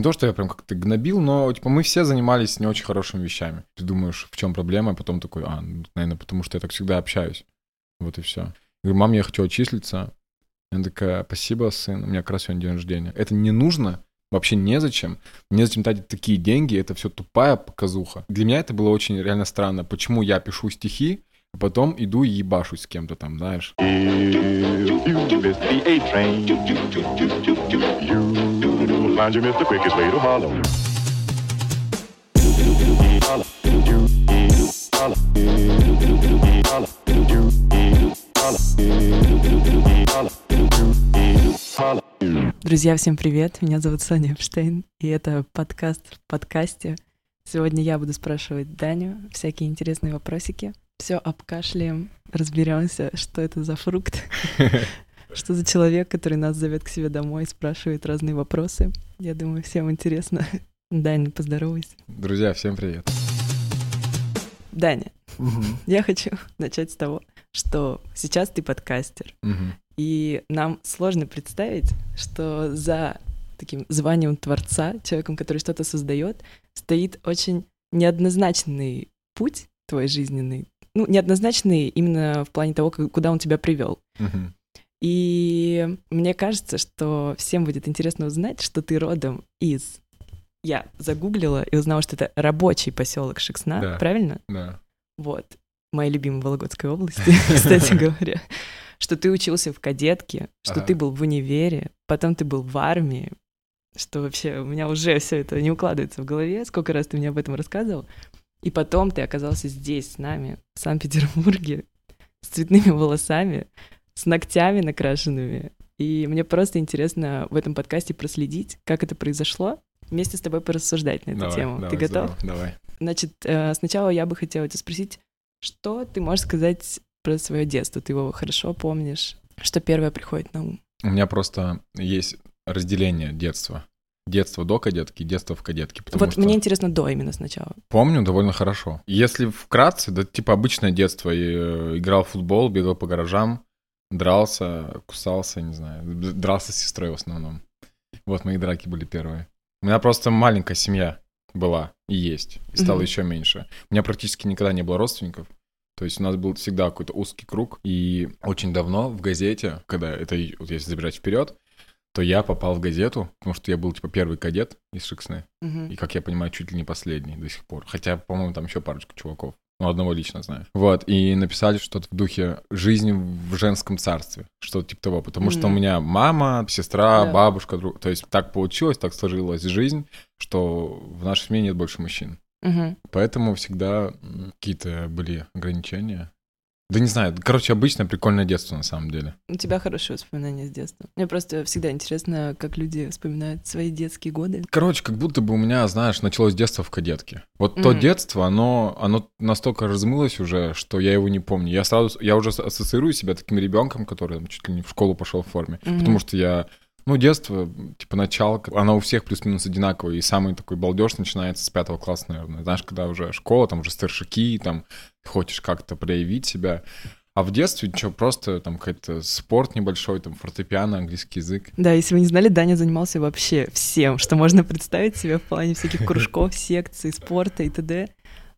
Не то, что я прям как-то гнобил, но, типа, мы все занимались не очень хорошими вещами. Ты думаешь, в чем проблема, а потом такой, а, ну, наверное, потому что я так всегда общаюсь. Вот и все. Я говорю, мам, я хочу отчислиться. Она такая, спасибо, сын, у меня как раз сегодня день рождения. Это не нужно, вообще незачем. Незачем тратить такие деньги, это все тупая показуха. Для меня это было очень реально странно. Почему я пишу стихи, а потом иду и ебашусь с кем-то там, знаешь. Друзья, всем привет! Меня зовут Соня Эпштейн, и это подкаст в подкасте. Сегодня я буду спрашивать Даню всякие интересные вопросики. Все обкашляем, разберемся, что это за фрукт, что за человек, который нас зовет к себе домой, спрашивает разные вопросы. Я думаю, всем интересно. Даня, поздоровайся. Друзья, всем привет. Даня, я хочу начать с того, что сейчас ты подкастер, Мгм. и нам сложно представить, что за таким званием творца, человеком, который что-то создает, стоит очень неоднозначный путь твой жизненный. Ну, неоднозначный именно в плане того, как- куда он тебя привел. Мгм. И мне кажется, что всем будет интересно узнать, что ты родом из... Я загуглила и узнала, что это рабочий поселок Шексна, Да. правильно? Да. Вот. Моей любимой Вологодской области, кстати говоря. Что ты учился в кадетке, что ты был в универе, потом ты был в армии, что вообще у меня уже все это не укладывается в голове, сколько раз ты мне об этом рассказывал. И потом ты оказался здесь с нами, в Санкт-Петербурге, с цветными волосами, с ногтями накрашенными. И мне просто интересно в этом подкасте проследить, как это произошло, вместе с тобой порассуждать на эту Давай, тему. давай, ты готов? здорово, Давай. Значит, э, сначала я бы хотела тебя спросить, что ты можешь сказать про свое детство? Ты его хорошо помнишь? Что первое приходит на ум? У меня просто есть разделение детства. Детство до кадетки, детство в кадетке. Вот что мне интересно до именно сначала. помню довольно хорошо. Если вкратце, да типа обычное детство. Я э, играл в футбол, бегал по гаражам, дрался, кусался, не знаю. Дрался с сестрой в основном. Вот мои драки были первые. У меня просто маленькая семья была и есть. И стало Мгм. еще меньше. У меня практически никогда не было родственников. То есть у нас был всегда какой-то узкий круг. И очень давно в газете, когда это, вот если забирать вперед, то я попал в газету, потому что я был, типа, первый кадет из Шексны. Мгм. И, как я понимаю, чуть ли не последний до сих пор. Хотя, по-моему, там еще парочку чуваков. Ну, одного лично знаю. Вот, и написали что-то в духе «Жизнь в женском царстве». Что-то типа того. Потому что у меня мама, сестра, Да. бабушка, друг... То есть так получилось, так сложилась жизнь, что в нашей семье нет больше мужчин. Мгм. Поэтому всегда какие-то были ограничения. Да не знаю, короче, обычное прикольное детство на самом деле. У тебя хорошие воспоминания с детства. Мне просто всегда интересно, как люди вспоминают свои детские годы. Короче, как будто бы у меня, знаешь, началось детство в кадетке. Вот то Мгм. детство, оно, оно настолько размылось уже, что я его не помню. Я сразу, я уже ассоциирую себя таким ребенком, который там, чуть ли не в школу пошел в форме. Мгм. Потому что я, ну, детство, типа, начало, оно у всех плюс-минус одинаковое. И самый такой балдеж начинается с пятого класса, наверное. Знаешь, когда уже школа, там уже старшики, там, хочешь как-то проявить себя. А в детстве что, просто там какой-то спорт небольшой, там фортепиано, английский язык. Да, если вы не знали, Даня занимался вообще всем, что можно представить себе в плане всяких кружков, секций, спорта и т.д.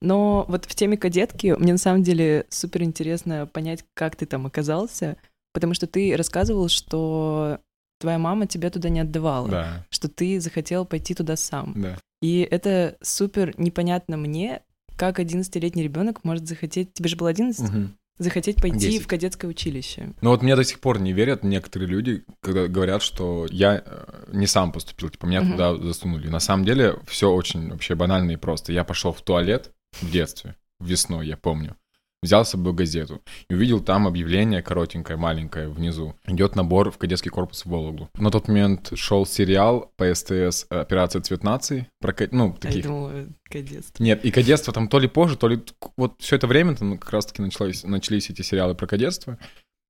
Но вот в теме кадетки мне на самом деле супер интересно понять, как ты там оказался, потому что ты рассказывал, что твоя мама тебя туда не отдавала, Да, что ты захотел пойти туда сам. да. И это супер непонятно мне, как 11-летний ребенок может захотеть, тебе же было 11, Мгм. захотеть пойти 10. в кадетское училище. Ну вот мне до сих пор не верят некоторые люди, когда говорят, что я э, не сам поступил, типа меня Мгм. туда засунули. На самом деле все очень вообще банально и просто. Я пошел в туалет в детстве, весной, я помню. Взял с собой газету и увидел там объявление коротенькое, маленькое внизу. Идет набор в кадетский корпус в Вологду. На тот момент шел сериал по СТС «Операция Цвет нации». Про, ну, таких думала, кадетство. нет, и кадетство там то ли позже, то ли вот все это время там как раз-таки началось, начались эти сериалы про кадетство.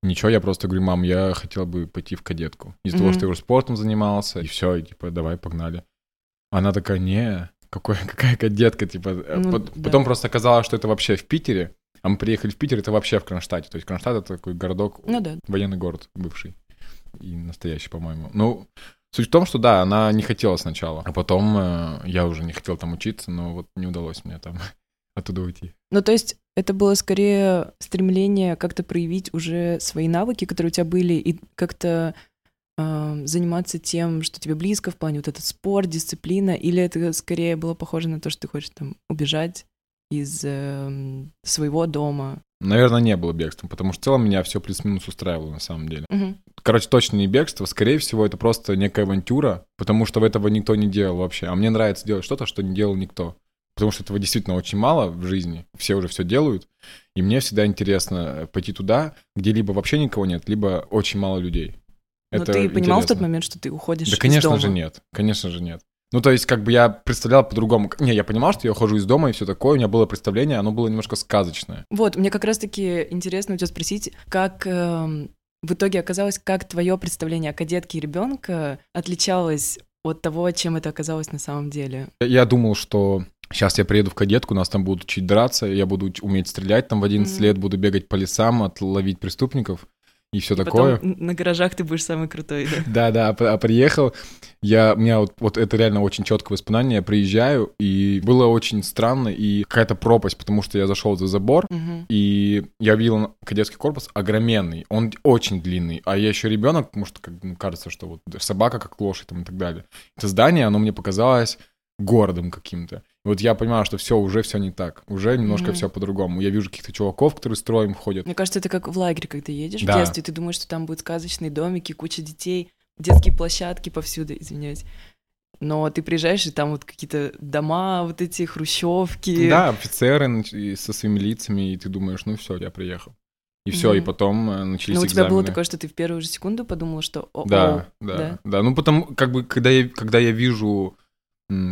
Ничего, я просто говорю, мам, я хотел бы пойти в кадетку. Из-за того, Мгм. что я уже спортом занимался, и все, и типа, давай, погнали. Она такая, не, какой, какая кадетка, типа. э, Ну, пот- да. Потом просто оказалось, что это вообще в Питере, а мы приехали в Питер, это вообще в Кронштадте. То есть Кронштадт — это такой городок, Ну да. военный город бывший и настоящий, по-моему. Ну, Суть в том, что да, она не хотела сначала, а потом э, я уже не хотел там учиться, но вот не удалось мне там оттуда уйти. Ну, то есть это было скорее стремление как-то проявить уже свои навыки, которые у тебя были, и как-то э, заниматься тем, что тебе близко в плане вот этот спорт, дисциплина, или это скорее было похоже на то, что ты хочешь там убежать из э, своего дома? Наверное, не было бегством, потому что в целом меня все плюс-минус устраивало на самом деле. Мгм. Короче, точно не бегство, скорее всего, это просто некая авантюра, потому что этого никто не делал вообще. А мне нравится делать что-то, что не делал никто. Потому что этого действительно очень мало в жизни, все уже все делают. И мне всегда интересно пойти туда, где либо вообще никого нет, либо очень мало людей. Но Это ты понимал в тот интересно. момент, что ты уходишь Да, из конечно дома? же, нет. Конечно же, нет. Ну, то есть, как бы я представлял по-другому. Не, я понимал, что я ухожу из дома и все такое. У меня было представление, оно было немножко сказочное. Вот, мне как раз-таки интересно у тебя спросить, как эм, в итоге оказалось, как твое представление о кадетке и ребенка отличалось от того, чем это оказалось на самом деле. Я думал, что сейчас я приеду в кадетку, нас там будут учить драться, я буду уметь стрелять там в 11 Мгм. лет, буду бегать по лесам, отловить преступников и все И такое. Потом на гаражах ты будешь самый крутой, да? Да, да, а при- приехал, я, у меня вот, вот это реально очень четкое воспоминание, я приезжаю, и было очень странно, и какая-то пропасть, потому что я зашел за забор, Мгм. и я видел кадетский корпус огроменный, он очень длинный, а я еще ребенок, потому что как, ну, кажется, что вот собака как лошадь там и так далее. Это здание, оно мне показалось городом каким-то. И вот я понимаю, что все, уже все не так, уже немножко Мгм. все по-другому. Я вижу каких-то чуваков, которые строем ходят. Мне кажется, это как в лагере, когда едешь Да. в детстве, ты думаешь, что там будут сказочные домики, куча детей, детские площадки повсюду, извиняюсь. Но ты приезжаешь, и там вот какие-то дома, вот эти хрущевки. Да, офицеры и со своими лицами, и ты думаешь, ну все, я приехал. И все, и Мгм. потом э, начались Но у тебя было экзамены. такое, что ты в первую же секунду подумала, что о Да, да, да? да, Ну, потому, как бы, когда я, когда я вижу,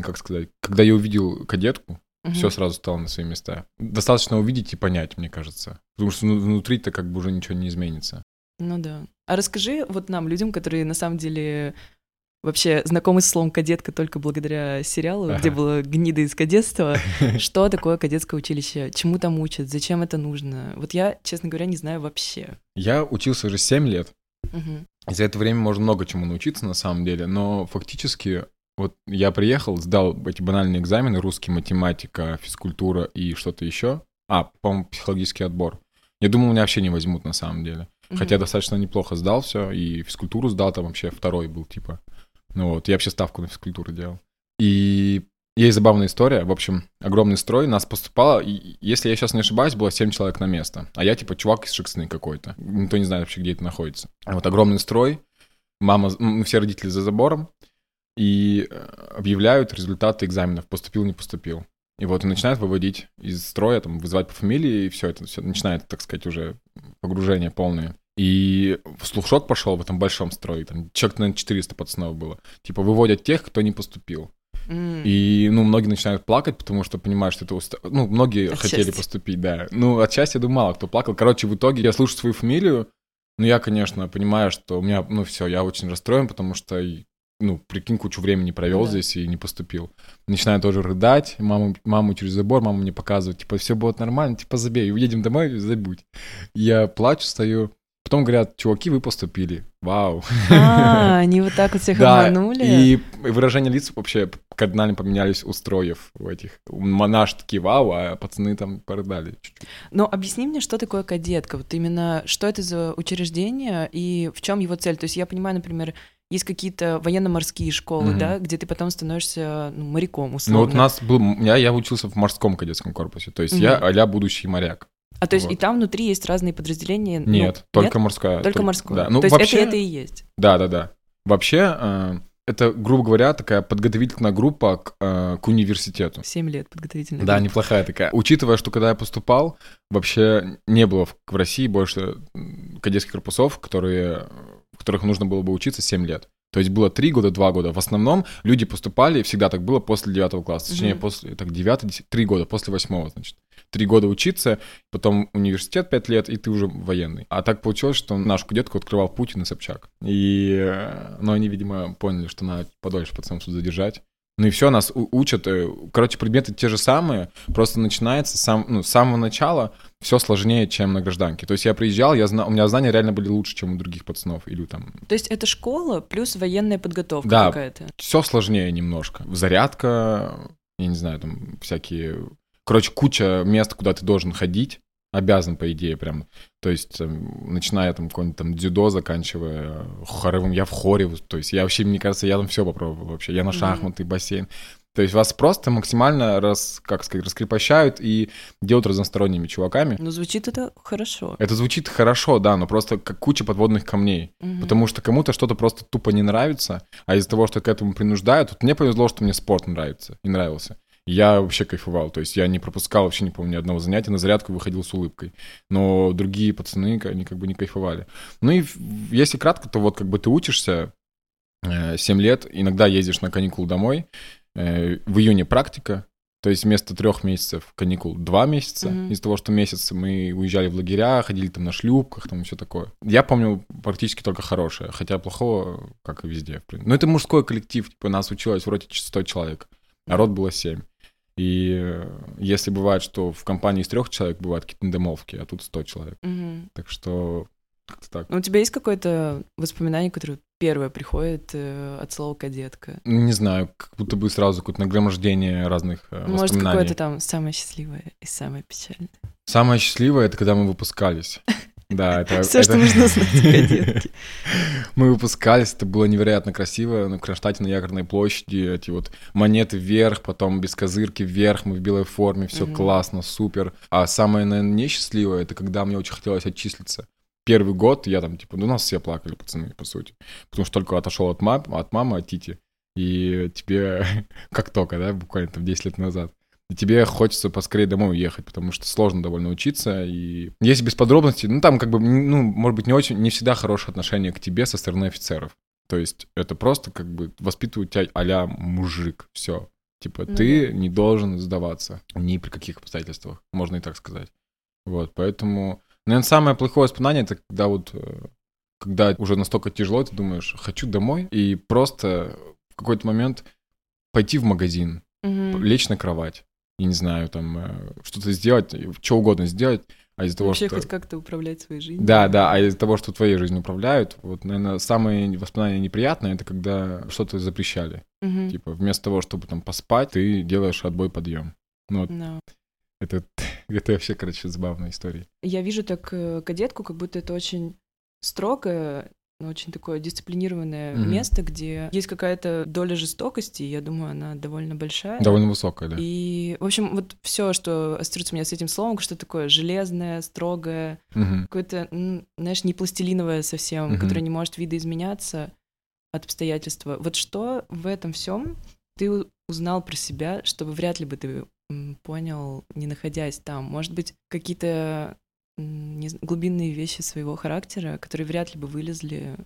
как сказать, когда я увидел кадетку, Мгм. все сразу стало на свои места. Достаточно увидеть и понять, мне кажется. Потому что ну, внутри-то как бы уже ничего не изменится. Ну да. А расскажи вот нам, людям, которые на самом деле вообще знакомы с словом кадетка только благодаря сериалу, где Ага. было гнида из кадетства, что такое кадетское училище, чему там учат, зачем это нужно. Вот я, честно говоря, не знаю вообще. Я учился уже 7 лет. И за это время можно много чему научиться на самом деле, но фактически вот я приехал, сдал эти банальные экзамены, русский, математика, физкультура и что-то еще. А, по-моему, психологический отбор. Я думал, меня вообще не возьмут на самом деле. Хотя Мгм. достаточно неплохо сдал все, и физкультуру сдал, там вообще второй был, типа. Ну вот, я вообще ставку на физкультуру делал. И есть забавная история. В общем, огромный строй, нас поступало, если я сейчас не ошибаюсь, было 7 человек на место. А я, типа, чувак из Шексны какой-то. Никто не знает вообще, где это находится. Вот огромный строй, мама, все родители за забором, и э, объявляют результаты экзаменов, поступил, не поступил. И вот и начинают выводить из строя, там, вызывать по фамилии, и все это все начинает, так сказать, уже погружение полное. И слушок пошел в этом большом строе, там человек, наверное, 400 пацанов было. Типа выводят тех, кто не поступил. И, ну, многие начинают плакать, потому что понимают, что это... уста- Ну, многие От хотели счастья. поступить, да. Ну, от счастья, я думаю, мало кто плакал. Короче, в итоге я слышу свою фамилию, ну, я, конечно, понимаю, что у меня, ну, все, я очень расстроен, потому что, ну, прикинь, кучу времени провел Да. здесь и не поступил. Начинаю тоже рыдать, маму, маму через забор, мама мне показывает, типа, все будет нормально, типа, забей, уедем домой, забудь. Я плачу, стою. Потом говорят, чуваки, вы поступили. Вау. А, они вот так вот всех Да, обманули? и выражения лиц вообще кардинально поменялись у строев в этих. Монаш такие вау, а пацаны там порыдали чуть-чуть. Но объясни мне, что такое кадетка? Вот именно, что это за учреждение и в чем его цель? То есть я понимаю, например, есть какие-то военно-морские школы, Мгм. да, где ты потом становишься ну, моряком, Ну условно. вот у нас был, я, я учился в морском кадетском корпусе, то есть я Мгм. а будущий моряк. А то есть и вот. там внутри есть разные подразделения? ну, Нет, только морская. Только морское. Да. Ну, то есть вообще, это, это и есть. Да, да, да. Вообще, э, это, грубо говоря, такая подготовительная группа к, э, к университету. Семь лет подготовительной Да, неплохая такая. Учитывая, что когда я поступал, вообще не было в, в России больше кадетских корпусов, которые, которых нужно было бы учиться 7 лет. То есть было 3 года, 2 года. В основном люди поступали, всегда так было, после 9 класса. Точнее, Мгм. после, так, 9, 10, 3 года, после 8, значит. 3 года учиться, потом университет 5 лет, и ты уже военный. А так получилось, что нашу кадетку открывал Путин и Собчак. И, э, ну, они, видимо, поняли, что надо подольше пацанов задержать. Ну и все, нас учат. э, Короче, предметы те же самые, просто начинается сам, ну, с самого начала все сложнее, чем на гражданке. То есть я приезжал, я зна... у меня знания реально были лучше, чем у других пацанов. Или там То есть это школа плюс военная подготовка Да. какая-то. все сложнее немножко. Зарядка, я не знаю, там всякие... Короче, куча мест, куда ты должен ходить, обязан, по идее, прям. То есть, эм, начиная там какой-нибудь там дзюдо, заканчивая хоровым, я в хоре, то есть я вообще, мне кажется, я там все попробовал вообще. Я на шахматы, бассейн. То есть вас просто максимально, раз, как сказать, раскрепощают и делают разносторонними чуваками. Ну, звучит это хорошо. Это звучит хорошо, да, но просто как куча подводных камней. Мгм. Потому что кому-то что-то просто тупо не нравится, а из-за того, что к этому принуждают, вот мне повезло, что мне спорт нравится и нравился. Я вообще кайфовал, то есть я не пропускал вообще, не помню, ни одного занятия, на зарядку выходил с улыбкой. Но другие пацаны, они как бы не кайфовали. Ну и если кратко, то вот как бы ты учишься э, 7 лет, иногда ездишь на каникулы домой, э, в июне практика, то есть вместо трех месяцев каникул два месяца. Мгм. Из-за того, что месяц мы уезжали в лагеря, ходили там на шлюпках, там все такое. Я помню практически только хорошее, хотя плохого, как и везде. Но это мужской коллектив, типа нас училось вроде 100 человек, а род было 7. И э, если бывает, что в компании из трех человек бывают какие-то недомолвки, а тут 100 человек. Мгм. Так что как-то так. Ну, у тебя есть какое-то воспоминание, которое первое приходит э, от слова кадетка? Не знаю, как будто бы сразу какое-то нагромождение разных э, Может, воспоминаний. какое-то там самое счастливое и самое печальное. Самое счастливое — это когда мы выпускались. Да, это... Что это- нужно знать о. Мы выпускались, это было невероятно красиво. На Кронштадте, на Якорной площади, эти вот монеты вверх, потом без козырки вверх, мы в белой форме, все классно, супер. А самое, наверное, несчастливое, это когда мне очень хотелось отчислиться. Первый год я там, типа, ну, у нас все плакали, пацаны, по сути. Потому что только отошел от, мам, от мамы, от Тити, и тебе, как только, да, буквально там 10 лет назад, и тебе хочется поскорее домой уехать, потому что сложно довольно учиться, и если без подробностей, ну, там как бы, ну, может быть, не очень, не всегда хорошее отношение к тебе со стороны офицеров. То есть это просто как бы воспитывают тебя а мужик, все. Типа, Ну ты да. не должен сдаваться ни при каких обстоятельствах, можно и так сказать. Вот, поэтому, наверное, самое плохое воспоминание, это когда вот, э, когда уже настолько тяжело, ты думаешь, хочу домой, и просто в какой-то момент пойти в магазин, Мгм. лечь на кровать, и не знаю, там, э, что-то сделать, что угодно сделать, а из-за того, Вообще что... хоть как-то управлять своей жизнью. Да, да, а из-за того, что твоей жизнью управляют, вот, наверное, самые воспоминания неприятные, это когда что-то запрещали. Мгм. Типа, вместо того, чтобы там поспать, ты делаешь отбой подъем. Ну, вот Да. это, это вообще, короче, забавная история. Я вижу так э, кадетку, как будто это очень строгое, но очень такое дисциплинированное Мгм. место, где есть какая-то доля жестокости, я думаю, она довольно большая. Довольно высокая, да. И, в общем, вот все, что ассоциируется у меня с этим словом, что такое железное, строгое, Мгм. какое-то, знаешь, не пластилиновое совсем, Мгм. которое не может видоизменяться от обстоятельства. Вот что в этом всем ты узнал про себя, чтобы вряд ли бы ты понял, не находясь там? Может быть, какие-то не зн- глубинные вещи своего характера, которые вряд ли бы вылезли,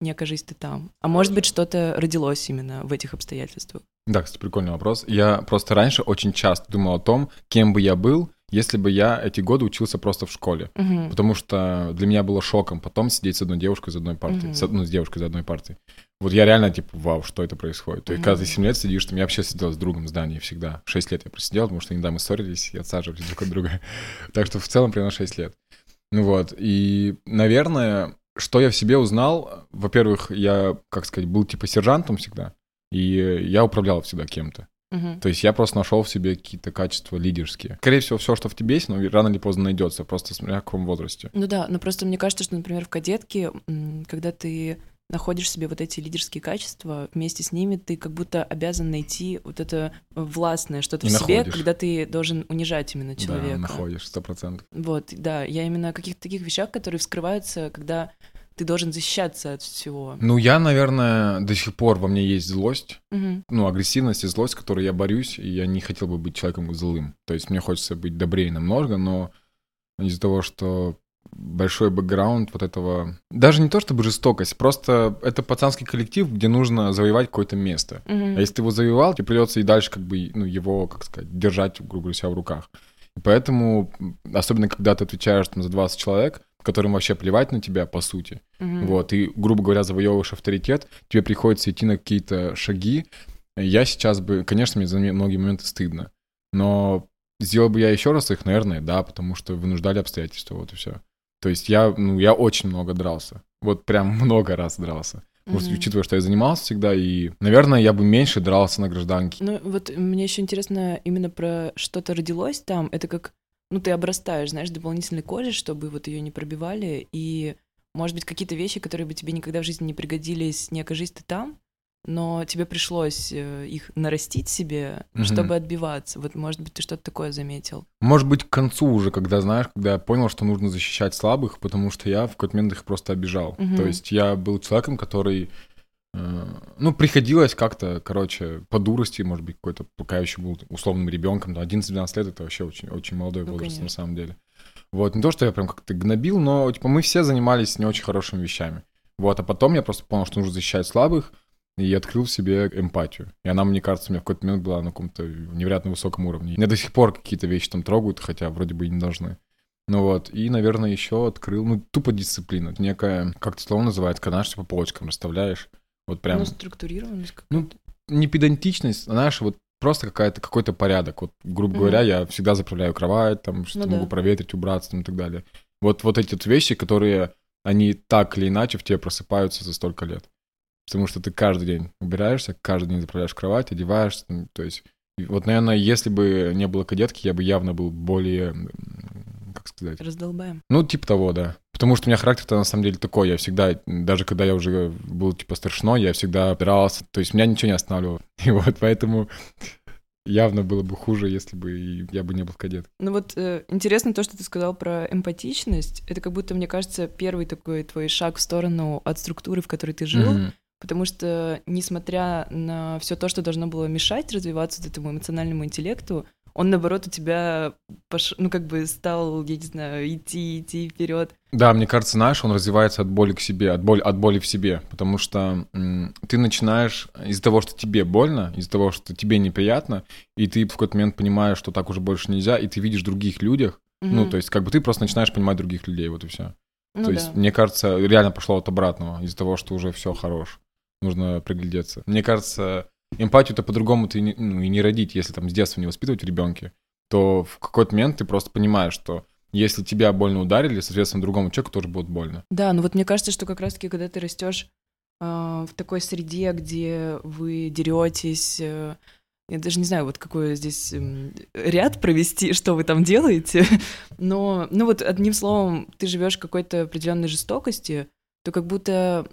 не окажись ты там. А может быть, что-то родилось именно в этих обстоятельствах. Да, кстати, прикольный вопрос. Я просто раньше очень часто думал о том, кем бы я был, если бы я эти годы учился просто в школе. Мгм. Потому что для меня было шоком потом сидеть с одной девушкой за одной партой. Мгм. С, ну, с девушкой за одной партой. Вот я реально, типа, вау, что это происходит? То есть, когда ты Мгм. 7 лет сидишь, там, я вообще сидел с другом в здании всегда. 6 лет я просидел, потому что иногда мы ссорились и отсаживались друг от друга. Так что в целом примерно 6 лет. Ну вот, и, наверное, что я в себе узнал, во-первых, я, как сказать, был типа сержантом всегда, и я управлял всегда кем-то. То есть я просто нашел в себе какие-то качества лидерские. Скорее всего, все, что в тебе есть, но рано или поздно найдется, просто смотря в каком возрасте. Ну да, но просто мне кажется, что, например, в кадетке, когда ты находишь в себе вот эти лидерские качества, вместе с ними ты как будто обязан найти вот это властное что-то И в себе, находишь. когда ты должен унижать именно человека. Да, находишь, сто процентов. Вот, да, я именно о каких-то таких вещах, которые вскрываются, когда ты должен защищаться от всего. Ну, я, наверное, до сих пор во мне есть злость, Мгм. ну, агрессивность и злость, с которой я борюсь, и я не хотел бы быть человеком злым. То есть мне хочется быть добрее намного, но из-за того, что большой бэкграунд вот этого... Даже не то чтобы жестокость, просто это пацанский коллектив, где нужно завоевать какое-то место. Мгм. А если ты его завоевал, тебе придется и дальше как бы, ну, его, как сказать, держать, грубо говоря, себя в руках. И поэтому, особенно когда ты отвечаешь там, за 20 человек, которым вообще плевать на тебя, по сути, Мгм. вот, и, грубо говоря, завоевываешь авторитет, тебе приходится идти на какие-то шаги, Я сейчас бы, конечно, мне за многие моменты стыдно, но сделал бы я еще раз их, наверное, да, потому что вынуждали обстоятельства, вот и все. То есть я, ну, я очень много дрался. Вот прям много раз дрался. Может, mm-hmm. учитывая, что я занимался всегда, и, наверное, я бы меньше дрался на гражданке. Ну, вот мне еще интересно именно про что-то родилось там. Это как, ну, ты обрастаешь, знаешь, дополнительной кожей, чтобы вот ее не пробивали, и, может быть, какие-то вещи, которые бы тебе никогда в жизни не пригодились, не окажись ты там, но тебе пришлось э, их нарастить себе, угу. чтобы отбиваться. Вот, может быть, ты что-то такое заметил. Может быть, к концу уже, когда, знаешь, когда я понял, что нужно защищать слабых, потому что я в какой-то момент их просто обижал. Угу. То есть я был человеком, который ну, приходилось как-то, короче, по дурости, может быть, какой-то, пока я еще был условным ребенком, 11-12 лет, это вообще очень, очень молодой ну, возраст, конечно. на самом деле. Вот, не то, что я прям как-то гнобил, но, типа, мы все занимались не очень хорошими вещами. Вот, а потом я просто понял, что нужно защищать слабых, и открыл в себе эмпатию. И она, мне кажется, у меня в какой-то момент была на каком-то невероятно высоком уровне. Меня до сих пор какие-то вещи там трогают, хотя вроде бы и не должны. Ну вот, и, наверное, еще открыл, ну, тупо дисциплина. некая, как это слово называется, когда, знаешь, по полочкам расставляешь. Вот прям... Ну, структурированность Ну, не педантичность, а, знаешь, вот просто какая-то, какой-то порядок. Вот, грубо mm-hmm. говоря, я всегда заправляю кровать, там, что ну, могу да. проветрить, убраться там, и так далее. Вот, вот эти вот вещи, которые, они так или иначе в тебе просыпаются за столько лет потому что ты каждый день убираешься, каждый день заправляешь кровать, одеваешься, ну, то есть вот, наверное, если бы не было кадетки, я бы явно был более, как сказать... Раздолбаем. Ну, типа того, да. Потому что у меня характер-то на самом деле такой, я всегда, даже когда я уже был, типа, старшиной, я всегда опирался, то есть меня ничего не останавливало. И вот поэтому явно было бы хуже, если бы я бы не был кадет. Ну вот э, интересно то, что ты сказал про эмпатичность. Это как будто, мне кажется, первый такой твой шаг в сторону от структуры, в которой ты жил. Mm-hmm. Потому что, несмотря на все то, что должно было мешать развиваться этому эмоциональному интеллекту, он, наоборот, у тебя, пош... ну, как бы стал, я не знаю, идти, идти вперед. Да, мне кажется, знаешь, он развивается от боли к себе, от боли, от боли в себе, потому что м, ты начинаешь из-за того, что тебе больно, из-за того, что тебе неприятно, и ты в какой-то момент понимаешь, что так уже больше нельзя, и ты видишь других людях, угу. ну, то есть как бы ты просто начинаешь понимать других людей, вот и все. Ну, то да. есть, мне кажется, реально пошло от обратного, из-за того, что уже все хорош нужно приглядеться. Мне кажется, эмпатию-то по-другому ты не, ну, и не родить, если там с детства не воспитывать в то в какой-то момент ты просто понимаешь, что если тебя больно ударили, соответственно, другому человеку тоже будет больно. Да, ну вот мне кажется, что как раз-таки, когда ты растешь э, в такой среде, где вы деретесь, э, я даже не знаю, вот какой здесь э, ряд провести, что вы там делаете, но, ну вот одним словом, ты живешь какой-то определенной жестокости, то как будто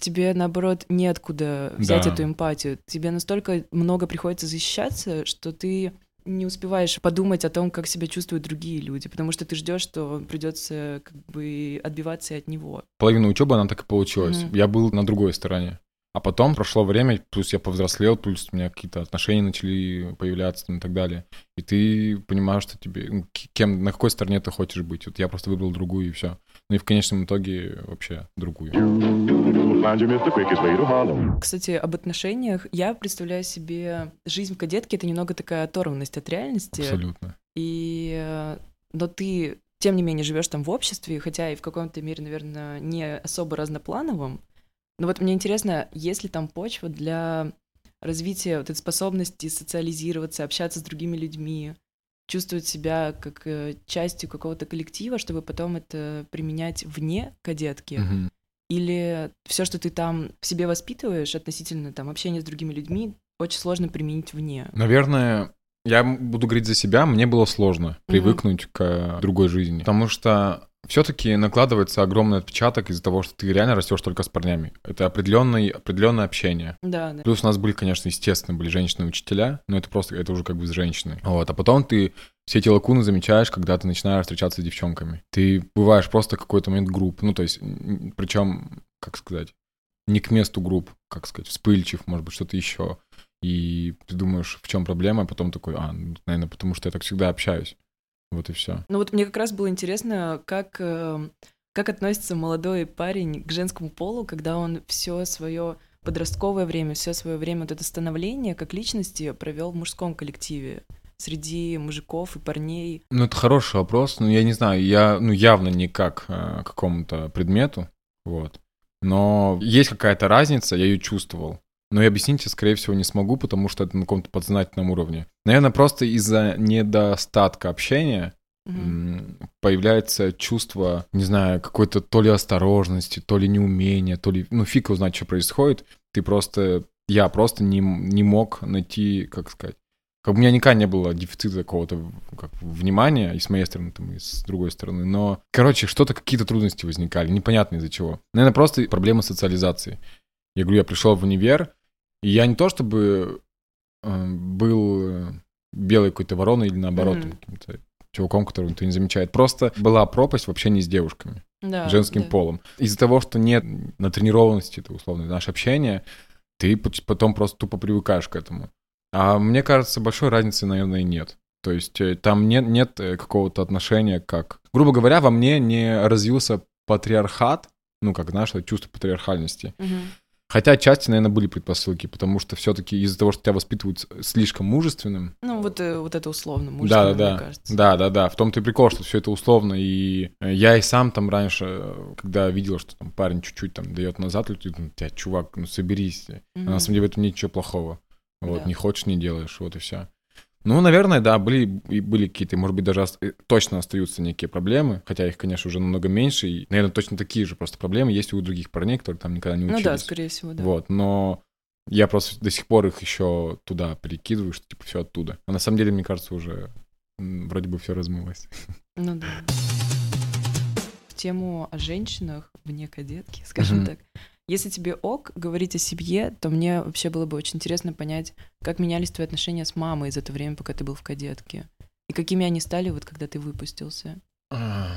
тебе, наоборот, неоткуда взять да. эту эмпатию. Тебе настолько много приходится защищаться, что ты не успеваешь подумать о том, как себя чувствуют другие люди, потому что ты ждешь, что придется как бы отбиваться от него. Половина учебы она так и получилась. Mm-hmm. Я был на другой стороне. А потом прошло время, плюс я повзрослел, плюс у меня какие-то отношения начали появляться там, и так далее. И ты понимаешь, что тебе, ну, кем, на какой стороне ты хочешь быть. Вот я просто выбрал другую и все. Ну и в конечном итоге вообще другую. Кстати, об отношениях. Я представляю себе жизнь в кадетке — это немного такая оторванность от реальности. Абсолютно. И... Э, но ты, тем не менее, живешь там в обществе, хотя и в каком-то мере, наверное, не особо разноплановом. Но вот мне интересно, есть ли там почва для развития вот этой способности социализироваться, общаться с другими людьми, чувствовать себя как э, частью какого-то коллектива, чтобы потом это применять вне кадетки? Mm-hmm. Или все, что ты там в себе воспитываешь относительно там общения с другими людьми, очень сложно применить вне? Наверное, я буду говорить за себя, мне было сложно привыкнуть mm-hmm. к другой жизни, потому что все-таки накладывается огромный отпечаток из-за того, что ты реально растешь только с парнями. Это определенное, определенное общение. Да, да. Плюс у нас были, конечно, естественно, были женщины-учителя, но это просто, это уже как бы с женщиной. Вот, а потом ты все эти лакуны замечаешь, когда ты начинаешь встречаться с девчонками. Ты бываешь просто какой-то момент групп, ну, то есть, причем, как сказать, не к месту групп, как сказать, вспыльчив, может быть, что-то еще. И ты думаешь, в чем проблема, а потом такой, а, ну, наверное, потому что я так всегда общаюсь. Вот и все. Ну вот мне как раз было интересно, как, э, как относится молодой парень к женскому полу, когда он все свое подростковое время, все свое время вот это становление как личности провел в мужском коллективе среди мужиков и парней? Ну, это хороший вопрос. Ну, я не знаю, я, ну, явно не как э, какому-то предмету, вот. Но есть какая-то разница, я ее чувствовал. Но и объяснить я, скорее всего, не смогу, потому что это на каком-то подсознательном уровне. Наверное, просто из-за недостатка общения м, появляется чувство, не знаю, какой-то то ли осторожности, то ли неумения, то ли, ну, фиг знает, что происходит. Ты просто, я просто не, не мог найти, как сказать, как у меня никогда не было дефицита какого-то как, внимания и с моей стороны, там, и с другой стороны. Но, короче, что-то, какие-то трудности возникали, непонятно из-за чего. Наверное, просто проблема социализации. Я говорю, я пришел в универ, я не то чтобы э, был белой какой-то вороной или наоборот Мгм. каким-то чуваком, которого никто не замечает. Просто была пропасть в общении с девушками Да, женским да. полом. Из-за того, что нет натренированности, это условно, наше общение, ты пот- потом просто тупо привыкаешь к этому. А мне кажется, большой разницы, наверное, и нет. То есть э, там нет, нет э, какого-то отношения как... Грубо говоря, во мне не развился патриархат, ну, как наше чувство патриархальности. Мгм. Хотя отчасти, наверное, были предпосылки, потому что все-таки из-за того, что тебя воспитывают слишком мужественным, Ну, вот, э, вот это условно, да, мужественно, да, мне да. кажется. Да, да, да. В том-то и прикол, что все это условно. И э, я и сам там раньше, когда видел, что там парень чуть-чуть там дает назад, я думаю, тебя, чувак, ну соберись. А Мгм. на самом деле в этом нет ничего плохого. Вот, Да. не хочешь, не делаешь, вот и все. Ну, наверное, да, были, и были какие-то, может быть, даже ос- э, точно остаются некие проблемы, хотя их, конечно, уже намного меньше, и, наверное, точно такие же просто проблемы есть у других парней, которые там никогда не Ну учились. да, скорее всего, да. Вот, но я просто до сих пор их еще туда перекидываю, что типа все оттуда. А на самом деле, мне кажется, уже вроде бы все размылось. Ну да. В тему о женщинах вне кадетки, скажем Мгм. так. Если тебе ок говорить о себе, то мне вообще было бы очень интересно понять, как менялись твои отношения с мамой за то время, пока ты был в кадетке. И какими они стали, вот когда ты выпустился. А,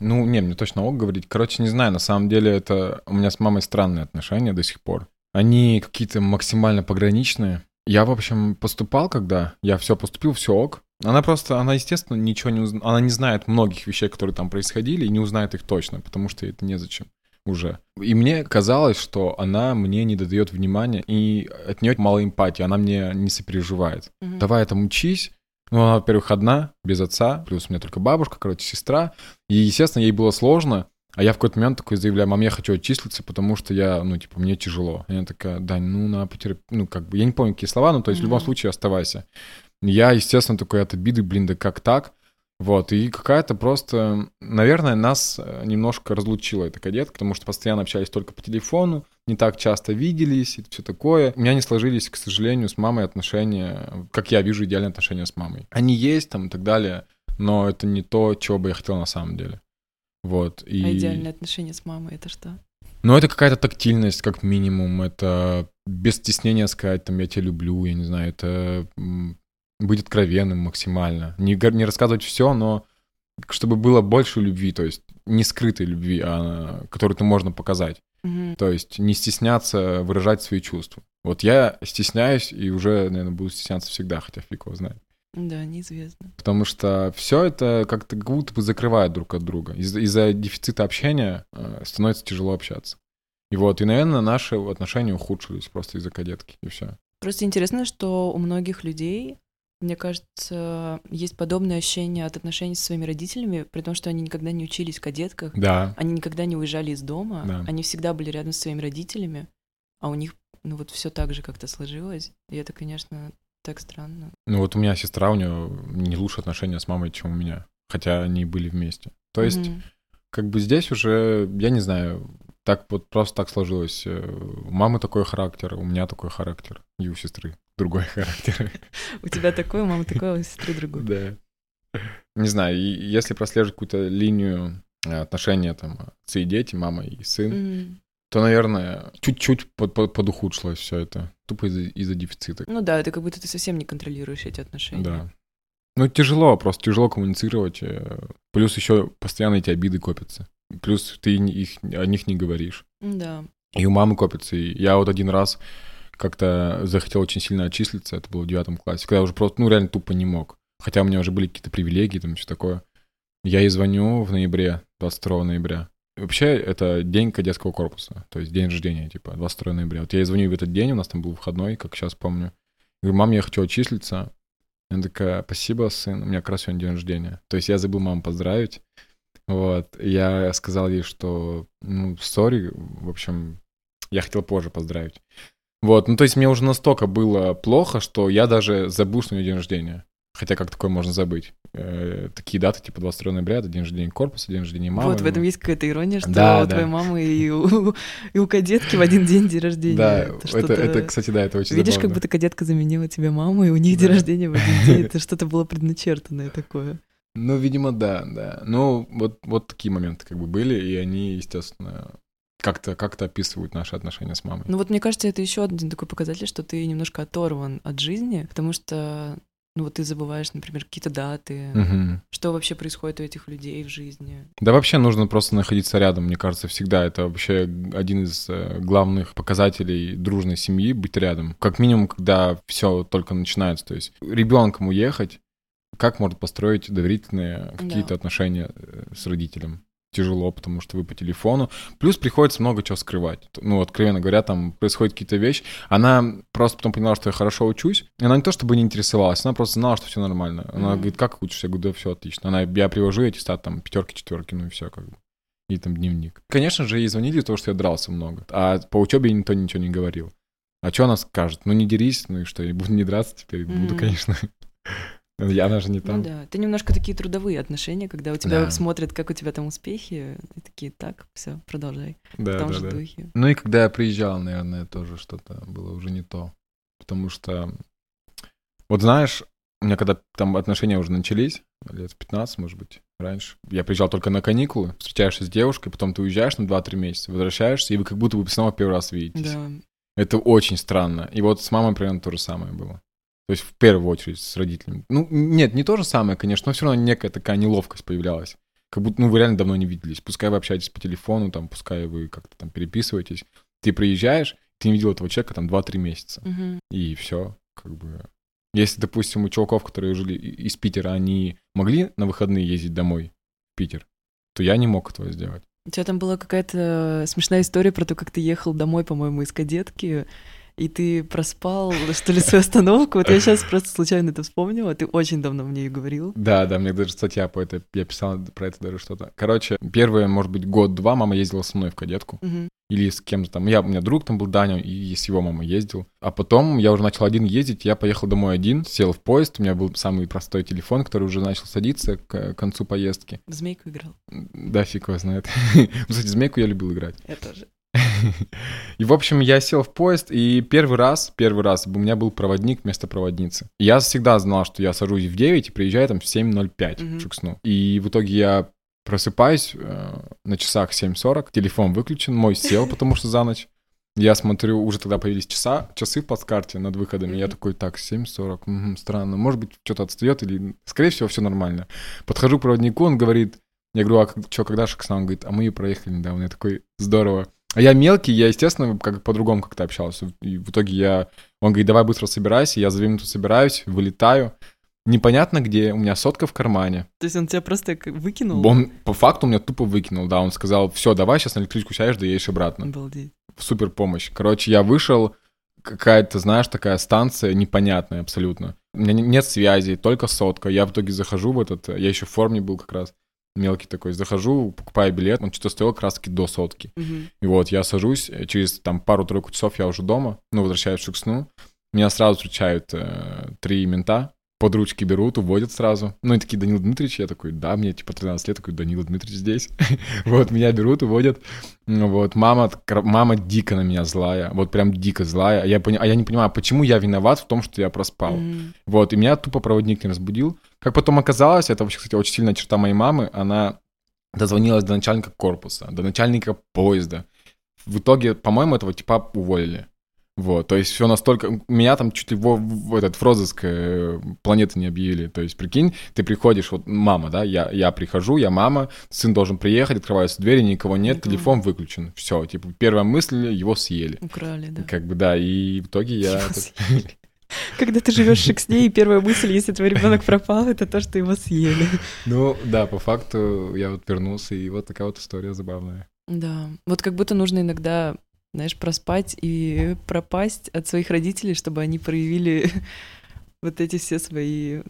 Ну, не, мне точно ок говорить. Короче, не знаю, на самом деле это у меня с мамой странные отношения до сих пор. Они какие-то максимально пограничные. Я, в общем, поступал, когда я все поступил, все ок. Она просто, она, естественно, ничего не узнает. Она не знает многих вещей, которые там происходили, и не узнает их точно, потому что это незачем уже. И мне казалось, что она мне не додает внимания, и от нее мало эмпатии, она мне не сопереживает Мгм. давай там учись. Ну, она, во-первых, одна, без отца, плюс у меня только бабушка, короче, сестра. И, естественно, ей было сложно, а я в какой-то момент такой заявляю, мам, я хочу отчислиться, потому что я, ну, типа, мне тяжело. И она такая, Дань, ну, на потерп... Ну, как бы, я не помню, какие слова, ну, то есть, в любом случае, оставайся. Я, естественно, такой от обиды, блин, да как так? Вот, и какая-то просто, наверное, нас э, немножко разлучила эта кадетка, потому что постоянно общались только по телефону, не так часто виделись и все такое. У меня не сложились, к сожалению, с мамой отношения, как я вижу идеальные отношения с мамой. Они есть там и так далее, но это не то, чего бы я хотел на самом деле. Вот. И... А идеальные отношения с мамой это что? Ну, это какая-то тактильность, как минимум. Это без стеснения сказать, там, я тебя люблю, я не знаю, это быть откровенным максимально. Не, не рассказывать все, но чтобы было больше любви, то есть не скрытой любви, а которую ты можно показать. Мгм. То есть не стесняться выражать свои чувства. Вот я стесняюсь и уже, наверное, буду стесняться всегда, хотя фиг его знает. Да, неизвестно. Потому что все это как-то как будто бы закрывает друг от друга. Из- Из-за дефицита общения э, становится тяжело общаться. И вот, и, наверное, наши отношения ухудшились просто из-за кадетки, и все. Просто интересно, что у многих людей, мне кажется, есть подобное ощущение от отношений со своими родителями, при том, что они никогда не учились в кадетках, Да. они никогда не уезжали из дома, Да. они всегда были рядом со своими родителями, а у них, ну вот все так же как-то сложилось. И это, конечно, так странно. Ну вот у меня сестра, у нее не лучше отношения с мамой, чем у меня. Хотя они были вместе. То есть, Мгм. как бы здесь уже, я не знаю, так вот просто так сложилось. Э, У мамы такой характер, у меня такой характер, и у сестры другой характер. У тебя такое, у мамы такое, а у сестры другое. Да. Не знаю, если прослеживать какую-то линию э, отношения там отцы и дети, мама и сын, то, наверное, чуть-чуть под, под- подухудшилось все это. Тупо из-за, из-за дефицита. Ну да, это как будто ты совсем не контролируешь эти отношения. Да. Ну, тяжело, просто тяжело коммуницировать. э, Плюс еще постоянно эти обиды копятся. Плюс ты их, о них не говоришь. Да. И у мамы копится. И я вот один раз как-то захотел очень сильно отчислиться, это было в девятом классе, когда я уже просто, ну, реально тупо не мог. Хотя у меня уже были какие-то привилегии, там все такое. Я ей звоню в ноябре, 22 ноября. И вообще, это день кадетского корпуса, то есть день рождения, типа, 22 ноября. Вот я ей звоню в этот день, у нас там был выходной, как сейчас помню. Говорю, мам, я хочу отчислиться. Она такая, спасибо, сын, у меня как раз сегодня день рождения. То есть я забыл маму поздравить. Вот, я сказал ей, что, ну, сори, в общем, я хотел позже поздравить. Вот, ну то есть мне уже настолько было плохо, что я даже забыл, что у нее день рождения. Хотя как такое можно забыть? Э, такие даты, типа 22 ноября, это день рождения корпуса, день рождения мамы. Вот, в этом есть какая-то ирония, что Да, у да. твоей мамы и у, и у кадетки в один день день рождения. Да, это, что-то- это, кстати, да, это очень Видишь, как забавно. будто кадетка заменила тебе маму, и у них день Да. рождения в один день. Это что-то было предначертанное такое. Ну, видимо, да, да. Ну, вот, вот такие моменты как бы были, и они, естественно, как-то как описывают наши отношения с мамой. Ну вот мне кажется, это еще один такой показатель, что ты немножко оторван от жизни, потому что ну вот ты забываешь, например, какие-то даты, Мгм. что вообще происходит у этих людей в жизни. Да вообще нужно просто находиться рядом, мне кажется, всегда. Это вообще один из э, главных показателей дружной семьи — быть рядом. Как минимум, когда все только начинается. То есть ребенком уехать, как может построить доверительные какие-то Да. отношения э, с родителем? Тяжело, потому что вы по телефону. Плюс приходится много чего скрывать. Ну, откровенно говоря, там происходят какие-то вещи. Она просто потом поняла, что я хорошо учусь. И она не то чтобы не интересовалась, она просто знала, что все нормально. Она Мгм. говорит, как учишься? Я говорю, да все отлично. Она, я привожу эти стат, там, пятерки, четверки, ну и все как бы. И там дневник. Конечно же, ей звонили, потому что я дрался много. А по учебе никто ничего не говорил. А что она скажет? Ну не дерись, ну и что, я буду не драться теперь? Буду, Мгм. конечно. Я, она же не там. Ну да, это немножко такие трудовые отношения, когда у тебя Да. смотрят, как у тебя там успехи, и такие, так, все, продолжай. Да, в том да, же да. духе. Ну и когда я приезжал, наверное, тоже что-то было уже не то. Потому что, вот знаешь, у меня когда там отношения уже начались, лет в 15, может быть, раньше, я приезжал только на каникулы, встречаешься с девушкой, потом ты уезжаешь на 2-3 месяца, возвращаешься, и вы как будто бы снова первый раз видитесь. Да. Это очень странно. И вот с мамой примерно то же самое было. То есть в первую очередь с родителями. Ну, нет, не то же самое, конечно, но все равно некая такая неловкость появлялась. Как будто, ну, вы реально давно не виделись. Пускай вы общаетесь по телефону, там, пускай вы как-то там переписываетесь. Ты приезжаешь, ты не видел этого человека там 2-3 месяца. Мгм. И все, как бы... Если, допустим, у чуваков, которые жили из Питера, они могли на выходные ездить домой в Питер, то я не мог этого сделать. У тебя там была какая-то смешная история про то, как ты ехал домой, по-моему, из кадетки, и ты проспал, что ли, свою остановку. Вот я сейчас просто случайно это вспомнила, ты очень давно мне ее говорил. Да, да, мне даже статья по этой, я писал про это даже что-то. Короче, первые, может быть, год-два мама ездила со мной в кадетку. Мгм. Или с кем-то там. Я, у меня друг там был, Даня, и с его мамой ездил. А потом я уже начал один ездить, я поехал домой один, сел в поезд, у меня был самый простой телефон, который уже начал садиться к концу поездки. В змейку играл. Да, фиг его знает. Кстати, змейку я любил играть. Я тоже. И, в общем, я сел в поезд, и первый раз, первый раз у меня был проводник вместо проводницы. Я всегда знал, что я сажусь в 9 и приезжаю там в 7.05 Мгм. в Шуксну. И в итоге я просыпаюсь э, на часах 7.40, телефон выключен, мой сел, потому что за ночь. Я смотрю, уже тогда появились часа, часы в плацкарте над выходами. Я Мгм. такой, так, 7.40, мгм, странно. Может быть, что-то отстает или... Скорее всего, все нормально. Подхожу к проводнику, он говорит... Я говорю, а что, когда Шексна? Он говорит, а мы ее проехали недавно. Я такой, здорово. А я мелкий, я, естественно, как по-другому как-то общался. И в итоге я... Он говорит, давай быстро собирайся. Я за две минуты собираюсь, вылетаю. Непонятно где, у меня сотка в кармане. То есть он тебя просто выкинул? Он по факту меня тупо выкинул, да. Он сказал, все, давай сейчас на электричку сядешь, да едешь обратно. Обалдеть. Супер помощь. Короче, я вышел, какая-то, знаешь, такая станция непонятная абсолютно. У меня не- нет связи, только сотка. Я в итоге захожу в этот, я еще в форме был как раз, мелкий такой. Захожу, покупаю билет, он что-то стоил как раз таки до сотки. Мгм. И вот я сажусь, э, через там пару-тройку часов я уже дома, ну, возвращаюсь в Шуксну. Меня сразу встречают э, три мента, под ручки берут, уводят сразу. Ну, и такие, Данил Дмитриевич, я такой, да, мне типа 13 лет, такой, Данил Дмитриевич здесь. вот, меня берут, уводят. Вот, мама, мама дико на меня злая, вот прям дико злая. А я, пони- а я не понимаю, почему я виноват в том, что я проспал. Мгм. Вот, и меня тупо проводник не разбудил. Как потом оказалось, это вообще, кстати, очень сильная черта моей мамы, она дозвонилась до начальника корпуса, до начальника поезда. В итоге, по-моему, этого типа уволили. Вот, то есть все настолько... Меня там чуть ли в, в этот в розыск э, планеты не объявили. То есть, прикинь, ты приходишь, вот мама, да, я, я прихожу, я мама, сын должен приехать, открываются двери, никого нет, Никого. телефон выключен. Все, типа, первая мысль, его съели. Украли, да. Как бы, да, и в итоге я... Когда ты живешь в Шексне, и первая мысль, если твой ребенок пропал, это то, что его съели. Ну, да, по факту я вот вернулся, и вот такая вот история забавная. Да. Вот как будто нужно иногда, знаешь, проспать и пропасть от своих родителей, чтобы они проявили вот эти все свои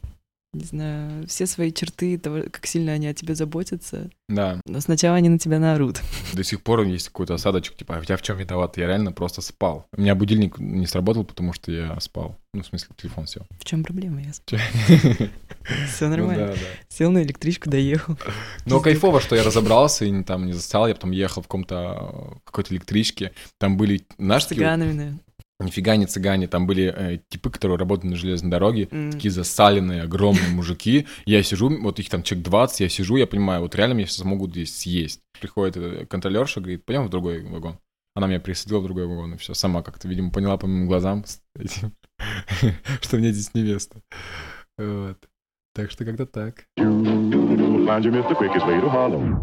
не знаю, все свои черты, того, как сильно они о тебе заботятся. Да. Но сначала они на тебя наорут. До сих пор есть какой-то осадочек, типа, а я в чем виноват? Я реально просто спал. У меня будильник не сработал, потому что я спал. Ну, в смысле, телефон сел. В чем проблема? Я Все Ну нормально. да, да. Сел на электричку, доехал. Но кайфово, что я разобрался и там не засал. Я потом ехал в каком-то в какой-то электричке. Там были, знаешь, такие Цыганами. Нифига не цыгане, там были э, типы, которые работают на железной дороге, М. такие засаленные, огромные мужики. Я сижу, вот их там человек 20, я сижу, я понимаю, вот реально меня сейчас могут здесь съесть. Приходит э, контролерша, говорит, пойдем в другой вагон. Она меня присадила в другой вагон, и все, сама как-то, видимо, поняла по моим глазам, что мне здесь невеста. Вот. Так что как-то так.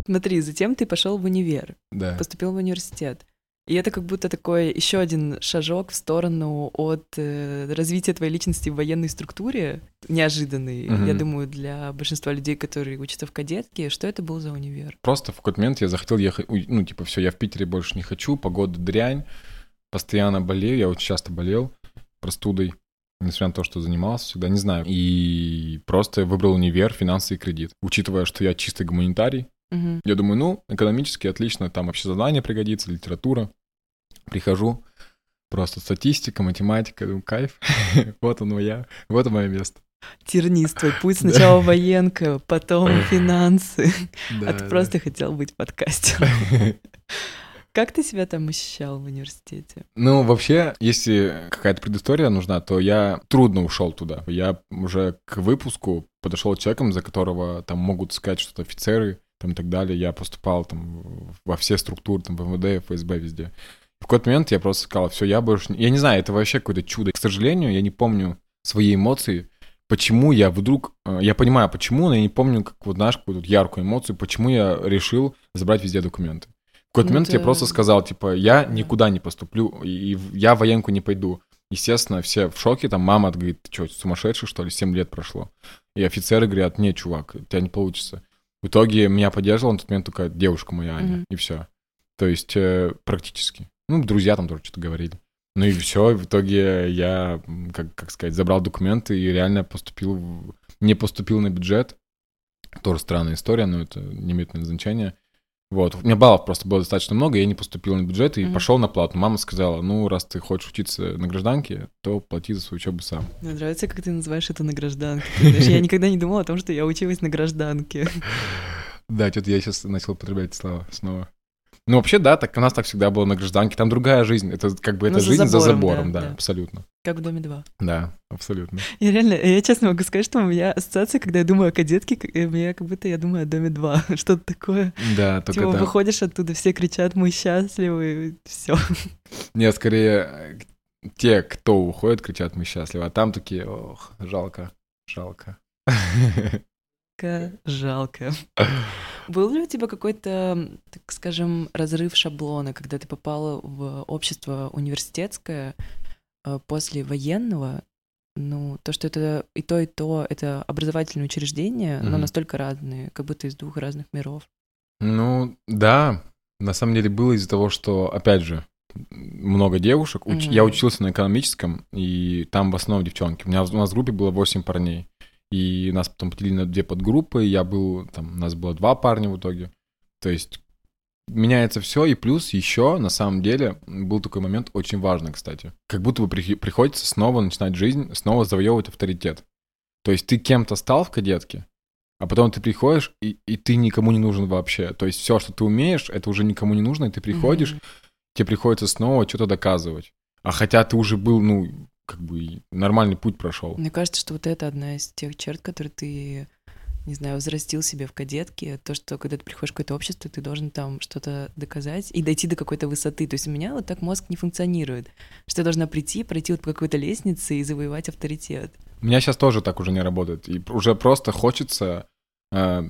Смотри, затем ты пошел в универ, Да. поступил в университет. И это как будто такой еще один шажок в сторону от э, развития твоей личности в военной структуре, неожиданный, Мгм. я думаю, для большинства людей, которые учатся в кадетке. Что это был за универ? Просто в какой-то момент я захотел ехать, ну, типа, все, я в Питере больше не хочу, погода дрянь, постоянно болею, я очень часто болел простудой, несмотря на то, что занимался всегда, не знаю. И просто выбрал универ, финансы и кредит. Учитывая, что я чистый гуманитарий, Мгм. я думаю, ну, экономически отлично, там вообще задание пригодится, литература. Прихожу, просто статистика, математика, думаю, кайф, вот оно я, вот мое место. Тернист твой путь сначала военка, потом финансы. А ты да. просто хотел быть подкастером. Как ты себя там ощущал в университете? Ну, вообще, если какая-то предыстория нужна, то я трудно ушел туда. Я уже к выпуску подошел человеком, за которого там могут сказать что-то офицеры там и так далее. Я поступал там во все структуры, там, в МВД, ФСБ, везде. В какой-то момент я просто сказал, все, я больше... не-» Я не знаю, это вообще какое-то чудо. К сожалению, я не помню свои эмоции, почему я вдруг... э, Я понимаю, почему, но я не помню, как вот, знаешь, какую-то яркую эмоцию, почему я решил забрать везде документы. В какой-то Ну, момент я это- просто сказал, типа, я Да. никуда не поступлю, и я в военку не пойду. Естественно, все в шоке, там мама говорит, ты что, сумасшедший, что ли, 7 лет прошло. И офицеры говорят, нет, чувак, у тебя не получится. В итоге меня поддерживала на тот момент только девушка моя, Аня, Мгм. и все. То есть э, практически. Ну, друзья там тоже что-то говорили. Ну и все, в итоге я, как, как сказать, забрал документы и реально поступил, в- не поступил на бюджет. Тоже странная история, но это не имеет значения. Вот, у меня баллов просто было достаточно много, я не поступил на бюджет и Мгм. пошел на плату. Мама сказала, ну, раз ты хочешь учиться на гражданке, то плати за свою учебу сам. Мне нравится, как ты называешь это на гражданке. Я никогда не думала о том, что я училась на гражданке. Да, что-то я сейчас начал употреблять слова снова. Ну, вообще, да, так у нас так всегда было на гражданке. Там другая жизнь. Это как бы Ну, это за жизнь за забором, забором, да, да, да. абсолютно. Как в доме 2. Да, абсолютно. Я реально, я честно могу сказать, что у меня ассоциация, когда я думаю о кадетке, э, мне как будто я думаю о доме 2. Что-то такое. Да, только Типа, там- выходишь оттуда, все кричат, мы счастливы, все. Нет, скорее, те, кто уходит, кричат «мы счастливы», а там такие «ох, жалко, жалко». Жалко. Был ли у тебя какой-то, так скажем, разрыв шаблона, когда ты попала в общество университетское э, после военного? Ну, то, что это и то, и то, это образовательные учреждения, но Мгм. настолько разные, как будто из двух разных миров. Ну, да, на самом деле было из-за того, что, опять же, много девушек. Уч- Мгм. Я учился на экономическом, и там в основном девчонки. У, меня, у нас в группе было 8 парней. И нас потом поделили на две подгруппы. Я был, там, у нас было два парня в итоге. То есть меняется все, и плюс еще, на самом деле, был такой момент очень важный, кстати. Как будто бы при- приходится снова начинать жизнь, снова завоевывать авторитет. То есть ты кем-то стал в кадетке, а потом ты приходишь, и, и ты никому не нужен вообще. То есть все, что ты умеешь, это уже никому не нужно, и ты приходишь, Мгм. тебе приходится снова что-то доказывать. А хотя ты уже был, ну, как бы нормальный путь прошел. Мне кажется, что вот это одна из тех черт, которые ты, не знаю, взрастил себе в кадетке. То, что когда ты приходишь в какое-то общество, ты должен там что-то доказать и дойти до какой-то высоты. То есть у меня вот так мозг не функционирует. Что я должна прийти, пройти вот по какой-то лестнице и завоевать авторитет. У меня сейчас тоже так уже не работает. И уже просто хочется... э,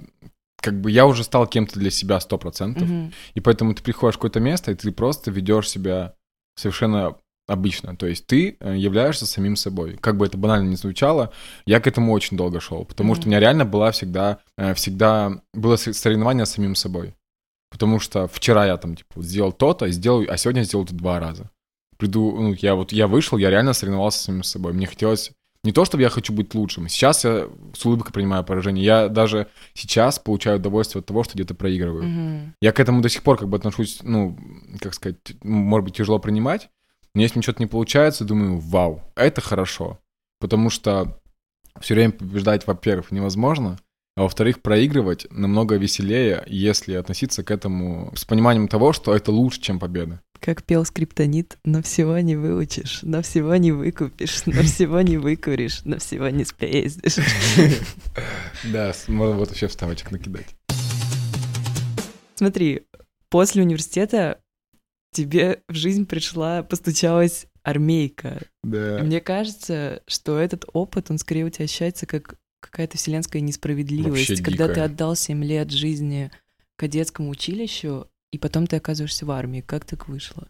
как бы я уже стал кем-то для себя 100%. Мгм. И поэтому ты приходишь в какое-то место, и ты просто ведешь себя совершенно обычно. То есть ты э, являешься самим собой. Как бы это банально не звучало, я к этому очень долго шел. Потому что Мгм. у меня реально была всегда, э, всегда было соревнование с самим собой. Потому что вчера я там, типа, сделал то-то, сделаю, а сегодня сделал это два раза. Приду, ну, я вот, я вышел, я реально соревновался с самим собой. Мне хотелось Не то, чтобы я хочу быть лучшим. Сейчас я с улыбкой принимаю поражение. Я даже сейчас получаю удовольствие от того, что где-то проигрываю. Мгм. Я к этому до сих пор как бы отношусь, ну, как сказать, может быть, тяжело принимать. Но если мне что-то не получается, думаю, вау, это хорошо. Потому что все время побеждать, во-первых, невозможно, а во-вторых, проигрывать намного веселее, если относиться к этому с пониманием того, что это лучше, чем победа. Как пел скриптонит, на всего не выучишь, на всего не выкупишь, на всего не выкуришь, на всего не спездишь. Да, можно вот вообще вставочек накидать. Смотри, после университета тебе в жизнь пришла, постучалась армейка. И Да. Мне кажется, что этот опыт, он скорее у тебя ощущается как какая-то вселенская несправедливость, Вообще когда ты дикая. отдал 7 лет жизни кадетскому училищу, и потом ты оказываешься в армии. Как так вышло?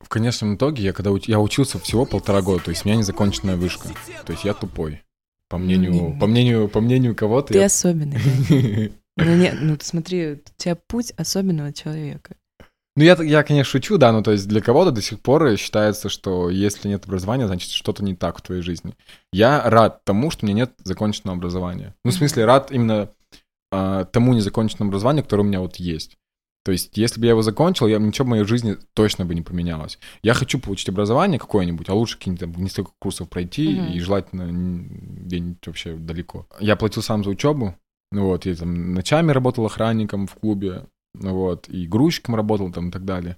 В конечном итоге, я когда уч- я учился всего полтора года, то есть у меня незаконченная вышка. То есть я тупой. По мнению, по мнению, по мнению кого-то. Ты я- особенный. Ну нет, ну ты смотри, у тебя путь особенного человека. Ну, я, я, конечно, шучу, да, но то есть для кого-то до сих пор считается, что если нет образования, значит, что-то не так в твоей жизни. Я рад тому, что у меня нет законченного образования. Ну, в смысле, рад именно а, тому незаконченному образованию, которое у меня вот есть. То есть, если бы я его закончил, я, ничего в моей жизни точно бы не поменялось. Я хочу получить образование какое-нибудь, а лучше какие-нибудь там несколько курсов пройти Мгм. и желательно где-нибудь вообще далеко. Я платил сам за учебу, ну вот, я там ночами работал охранником в клубе, ну вот, и грузчиком работал там и так далее.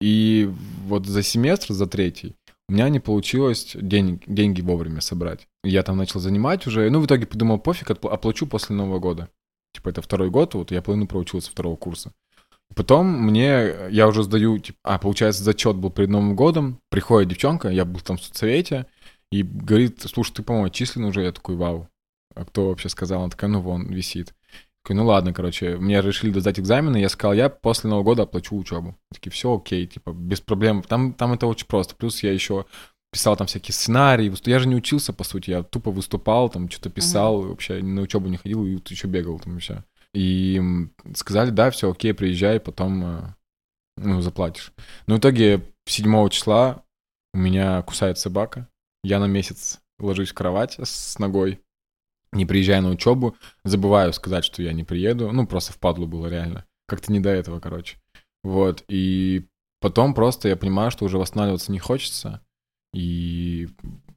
И вот за семестр, за третий, у меня не получилось денег, деньги вовремя собрать. Я там начал занимать уже, ну, в итоге подумал, пофиг, оплачу после Нового года. Типа, это второй год, вот я половину проучился второго курса. Потом мне, я уже сдаю, типа, а, получается, зачет был перед Новым годом, приходит девчонка, я был там в соцсовете, и говорит, слушай, ты, по-моему, отчислен уже, я такой, вау, а кто вообще сказал? Она такая, ну, вон, висит. Такой, ну ладно, короче, мне решили сдать экзамены, я сказал, я после Нового года оплачу учебу. Такие, все окей, типа, без проблем. Там, там это очень просто. Плюс я еще писал там всякие сценарии. Я же не учился, по сути, я тупо выступал, там что-то писал, вообще на учебу не ходил, и еще бегал там. И м, сказали, да, все окей, приезжай, потом э, ну, заплатишь. Но в итоге 7 числа у меня кусает собака, я на месяц ложусь в кровать с ногой, не приезжая на учебу, забываю сказать, что я не приеду. Ну, просто впадлу было реально. Как-то не до этого, короче. Вот. И потом просто я понимаю, что уже восстанавливаться не хочется. И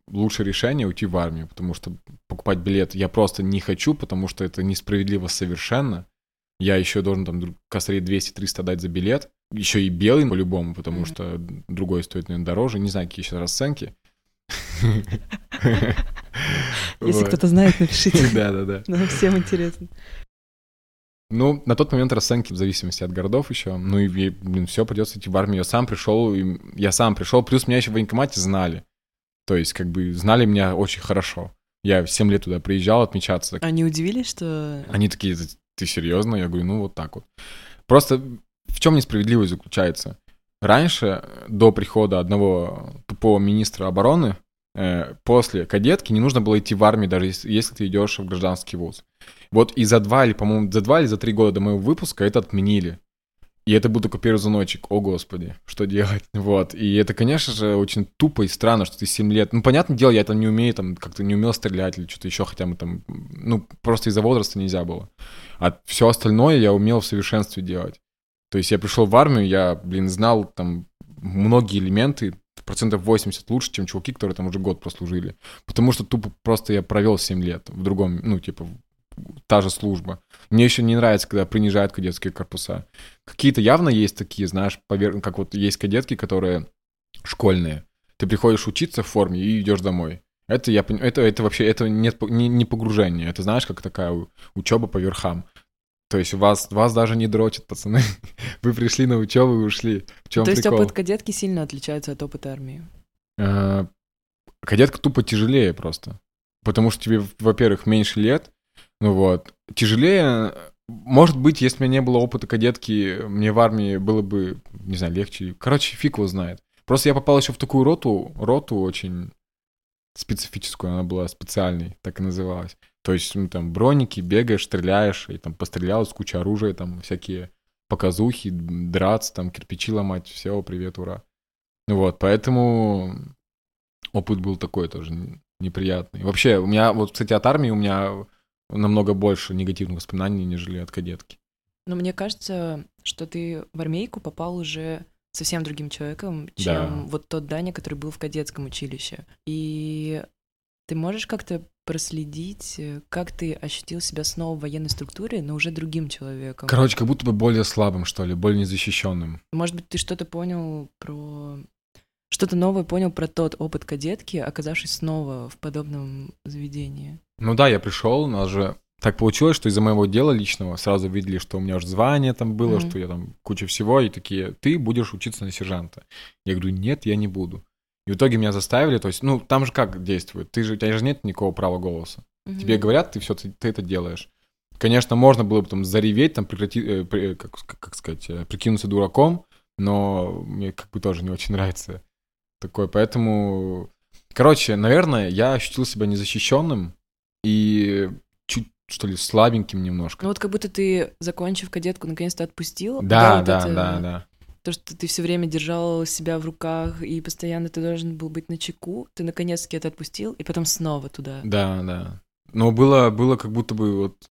лучшее решение уйти в армию, потому что покупать билет я просто не хочу, потому что это несправедливо совершенно. Я еще должен там косарей 200-300 дать за билет. Еще и белый по-любому, потому Мгм. что другой стоит, наверное, дороже. Не знаю, какие сейчас расценки. Если кто-то знает, напишите. Да-да-да. Нам всем интересно. Ну, на тот момент расценки в зависимости от городов еще. Ну и, блин, все, придется идти в армию. Я сам пришел, и я сам пришел, плюс меня еще в военкомате знали. То есть, как бы, знали меня очень хорошо. Я в 7 лет туда приезжал отмечаться. Они удивились, что... Они такие, «Ты- серьезно? Я говорю, ну вот так вот. Просто в чем несправедливость заключается? Раньше, до прихода одного тупого министра обороны, э, после кадетки не нужно было идти в армию, даже если, если ты идешь в гражданский вуз. Вот и за два или, по-моему, за два или за три года до моего выпуска это отменили. И это был только первый звоночек. О, господи, что делать? Вот. И это, конечно же, очень тупо и странно, что ты 7 лет... Ну, понятное дело, я там не умею, там, как-то не умел стрелять или что-то еще, хотя мы там... Ну, просто из-за возраста нельзя было. А все остальное я умел в совершенстве делать. То есть я пришел в армию, я, блин, знал там многие элементы, процентов 80 лучше, чем чуваки, которые там уже год прослужили. Потому что тупо просто я провел 7 лет в другом, ну, типа, та же служба. Мне еще не нравится, когда принижают кадетские корпуса. Какие-то явно есть такие, знаешь, повер... как вот есть кадетки, которые школьные. Ты приходишь учиться в форме и идешь домой. Это я это, это вообще это нет, не, не погружение. Это знаешь, как такая учеба по верхам. То есть вас, вас даже не дрочат, пацаны. Вы пришли на учебу и ушли. В чем То есть прикол? опыт кадетки сильно отличается от опыта армии. Э, Кадетка тупо тяжелее просто. Потому что тебе, во-первых, меньше лет. Ну вот. Тяжелее. Может быть, если у меня не было опыта кадетки, мне в армии было бы, не знаю, легче. Короче, фиг его знает. Просто я попал еще в такую роту, роту очень специфическую, она была специальной, так и называлась. То есть, ну, там, броники, бегаешь, стреляешь, и там пострелял с кучей оружия, там, всякие показухи, драться, там, кирпичи ломать, все, привет, ура. Ну вот, поэтому опыт был такой тоже. неприятный. Вообще, у меня, вот, кстати, от армии у меня намного больше негативных воспоминаний, нежели от кадетки. Но мне кажется, что ты в армейку попал уже совсем другим человеком, чем Да. вот тот Даня, который был в кадетском училище. И ты можешь как-то проследить, э, как ты ощутил себя снова в военной структуре, но уже другим человеком? Короче, как будто бы более слабым, что ли, более незащищенным. Может быть, ты что-то понял про... Что-то новое понял про тот опыт кадетки, оказавшись снова в подобном заведении. Ну да, я пришел, у нас же так получилось, что из-за моего дела личного сразу видели, что у меня уже звание там было, Мгм. что я там куча всего, и такие, ты будешь учиться на сержанта. Я говорю, нет, я не буду. И в итоге меня заставили, то есть, ну, там же как действует? Ты же, у тебя же нет никакого права голоса. Тебе Мгм. говорят, ты все, ты, ты это делаешь. Конечно, можно было бы там зареветь, там прекрати, э, как, как- сказать, э, прикинуться дураком, но мне как бы тоже не очень нравится такое. Поэтому, короче, наверное, я ощутил себя незащищенным и чуть, что ли, слабеньким немножко. Ну вот как будто ты, закончив кадетку, наконец-то отпустил. да, вот да, это- да, да. То, что ты все время держал себя в руках, и постоянно ты должен был быть на чеку, ты наконец-таки это отпустил, и потом снова туда. Да, да. Но было, было как будто бы вот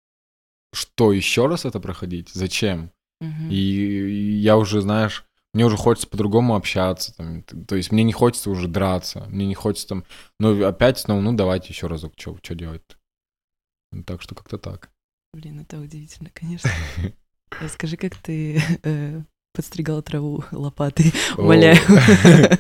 что еще раз это проходить? Зачем? Мгм. И, и я уже, знаешь, мне уже хочется по-другому общаться. Там, то есть мне не хочется уже драться, мне не хочется там. Но опять снова, ну давайте еще разок, что делать? Ну, Так что как-то так. Блин, это удивительно, конечно. А Скажи, как ты э, подстригал траву лопатой? Умоляю.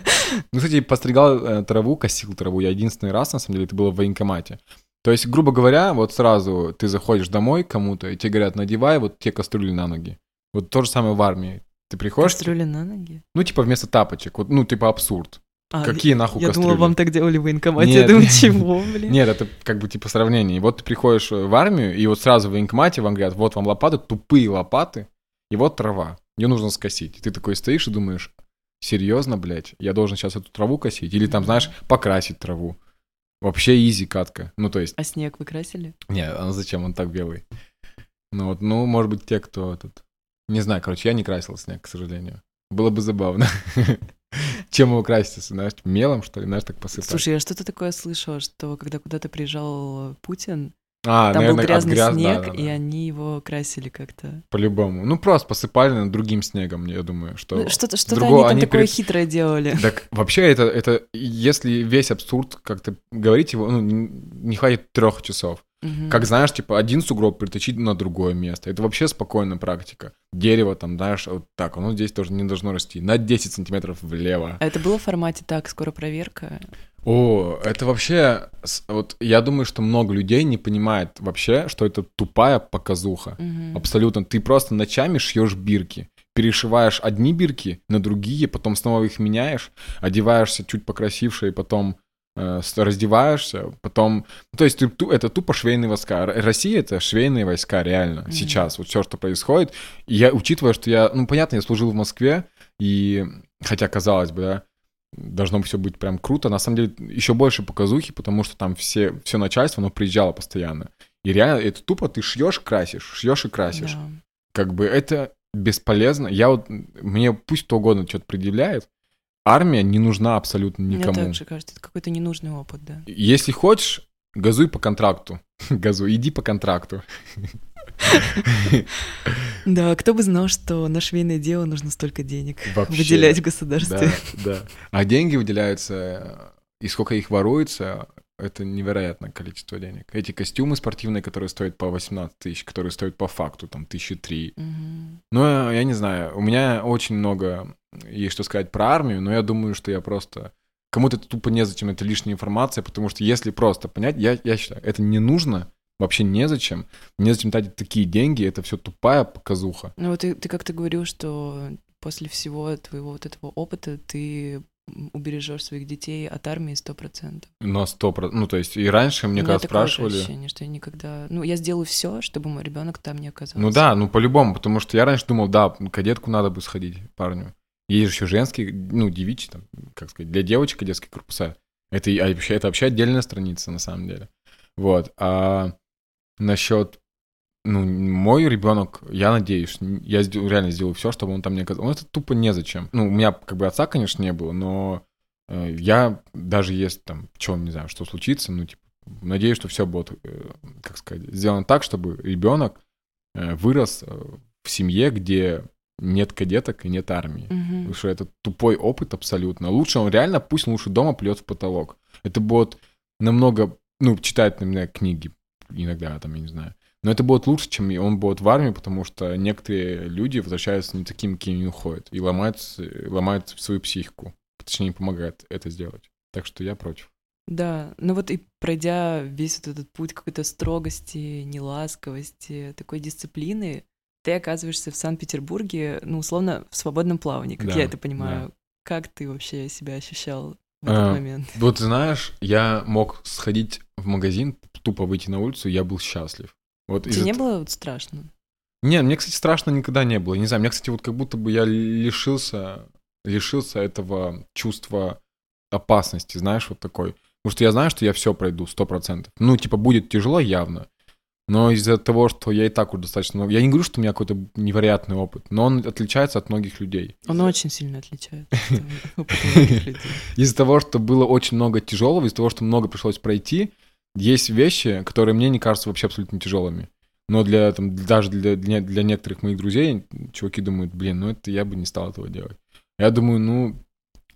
Ну, кстати, постригал э, траву, косил траву я единственный раз, на самом деле, это было в военкомате. То есть, грубо говоря, вот сразу ты заходишь домой кому-то, и тебе говорят, надевай вот те кастрюли на ноги. Вот то же самое в армии. Ты приходишь, Кастрюли на ноги? ну, типа вместо тапочек, вот, ну, типа абсурд. А, Какие нахуй Я думала, кастрюли? вам так делали в военкомате. Нет. Я думаю, чего, блин? Нет, это как бы типа сравнение. Вот ты приходишь в армию, и вот сразу в военкомате вам говорят, вот вам лопаты, тупые лопаты, и вот трава. Ее нужно скосить. И ты такой стоишь и думаешь, серьезно, блядь, я должен сейчас эту траву косить? Или там, знаешь, покрасить траву. Вообще изи катка. Ну, то есть, А снег вы красили? не, а зачем он так белый? Ну вот, ну, может быть, те, кто этот... Не знаю, короче, я не красил снег, к сожалению. Было бы забавно. Чем его красить, знаешь, мелом, что ли, знаешь, так посыпать? Слушай, я что-то такое слышала, что когда куда-то приезжал Путин, а, там наверное, был грязный гряз- да, снег, да, да. и они его красили как-то. По-любому. Ну, просто посыпали другим снегом, я думаю, что... Ну, Что-то что другого они там они такое перед- хитрое делали. Так вообще это, это, если весь абсурд как-то говорить его, ну, не хватит трех часов. Мгм. Как знаешь, типа один сугроб притащить на другое место. Это вообще спокойная практика. Дерево там, знаешь, вот так, оно здесь тоже не должно расти. На 10 сантиметров влево. А это было в формате так, скоро проверка? О, это вообще... Вот я думаю, что много людей не понимает вообще, что это тупая показуха. Мгм. Абсолютно. Ты просто ночами шьешь бирки. Перешиваешь одни бирки на другие, потом снова их меняешь, одеваешься чуть покрасивше, и потом э, раздеваешься, потом... ну, То есть ты это тупо швейные войска. Россия — это швейные войска, реально, Мгм. сейчас. Вот все, что происходит. И я, учитывая, что я... Ну, понятно, я служил в Москве, и... Хотя, казалось бы, да, должно все быть прям круто. На самом деле, еще больше показухи, потому что там все, все начальство, оно приезжало постоянно. И реально, это тупо ты шьешь, красишь, шьешь и красишь. Да. Как бы это бесполезно. Я вот, мне пусть кто угодно что-то предъявляет, армия не нужна абсолютно Мне никому. так же кажется, это какой-то ненужный опыт, да. Если хочешь, газуй по контракту. Газуй, иди по контракту. Да, кто бы знал, что на швейное дело нужно столько денег Вообще. выделять в государстве. Да, да. А деньги выделяются, и сколько их воруется, это невероятное количество денег. Эти костюмы спортивные, которые стоят по 18 тысяч, которые стоят по факту, там, тысячи три. Мгм. Ну, я не знаю, у меня очень много есть что сказать про армию, но я думаю, что я просто... Кому-то это тупо незачем, это лишняя информация, потому что если просто понять, я, я считаю, это не нужно, вообще незачем. Незачем тратить такие деньги, это все тупая показуха. Ну вот ты, ты как-то говорил, что после всего твоего вот этого опыта ты убережешь своих детей от армии сто процентов. Но сто про- Ну, то есть, и раньше мне когда спрашивали... ощущение, что я никогда... Ну, я сделаю все, чтобы мой ребенок там не оказался. Ну да, ну по-любому, потому что я раньше думал, да, кадетку надо бы сходить парню. Есть еще женские, ну, девичьи, там, как сказать, для девочек кадетские корпуса. Это, и- а вообще, это вообще отдельная страница, на самом деле. Вот. А насчет, ну, мой ребенок, я надеюсь, я реально сделаю все, чтобы он там не оказался. Ну, это тупо незачем. Ну, у меня как бы отца, конечно, не было, но Э, Я даже если там, что, не знаю, что случится, ну, типа, надеюсь, что все будет, э, как сказать, сделано так, чтобы ребенок э, вырос в семье, где нет кадеток и нет армии. Мгм. Потому что это тупой опыт абсолютно. Лучше он реально, пусть лучше дома плет в потолок. Это будет намного, ну, читать, наверное, книги иногда, там, я не знаю. Но это будет лучше, чем он будет в армии, потому что некоторые люди возвращаются не такими, какими они уходят, и ломают, ломают свою психику. Точнее, не помогает это сделать. Так что я против. Да, ну вот и пройдя весь вот этот путь какой-то строгости, неласковости, такой дисциплины, ты оказываешься в Санкт-Петербурге, ну, условно, в свободном плавании, как Да, я это понимаю. Как ты вообще себя ощущал в А, этот момент? Вот знаешь, я мог сходить в магазин, тупо выйти на улицу, я был счастлив. Вот Тебе не было вот страшно? Не, мне, кстати, страшно никогда не было. Не знаю, мне, кстати, вот как будто бы я лишился, лишился этого чувства опасности, знаешь, вот такой. Потому что я знаю, что я все пройду, сто процентов. Ну, типа, будет тяжело явно. Но из-за того, что я и так уже достаточно много... Я не говорю, что у меня какой-то невероятный опыт, но он отличается от многих людей. Он очень сильно отличается от многих людей. Из-за того, что было очень много тяжелого, из-за того, что много пришлось пройти, есть вещи, которые мне не кажутся вообще абсолютно тяжелыми. Но для, там, даже для, для, для некоторых моих друзей, чуваки думают, блин, ну это я бы не стал этого делать. Я думаю, ну,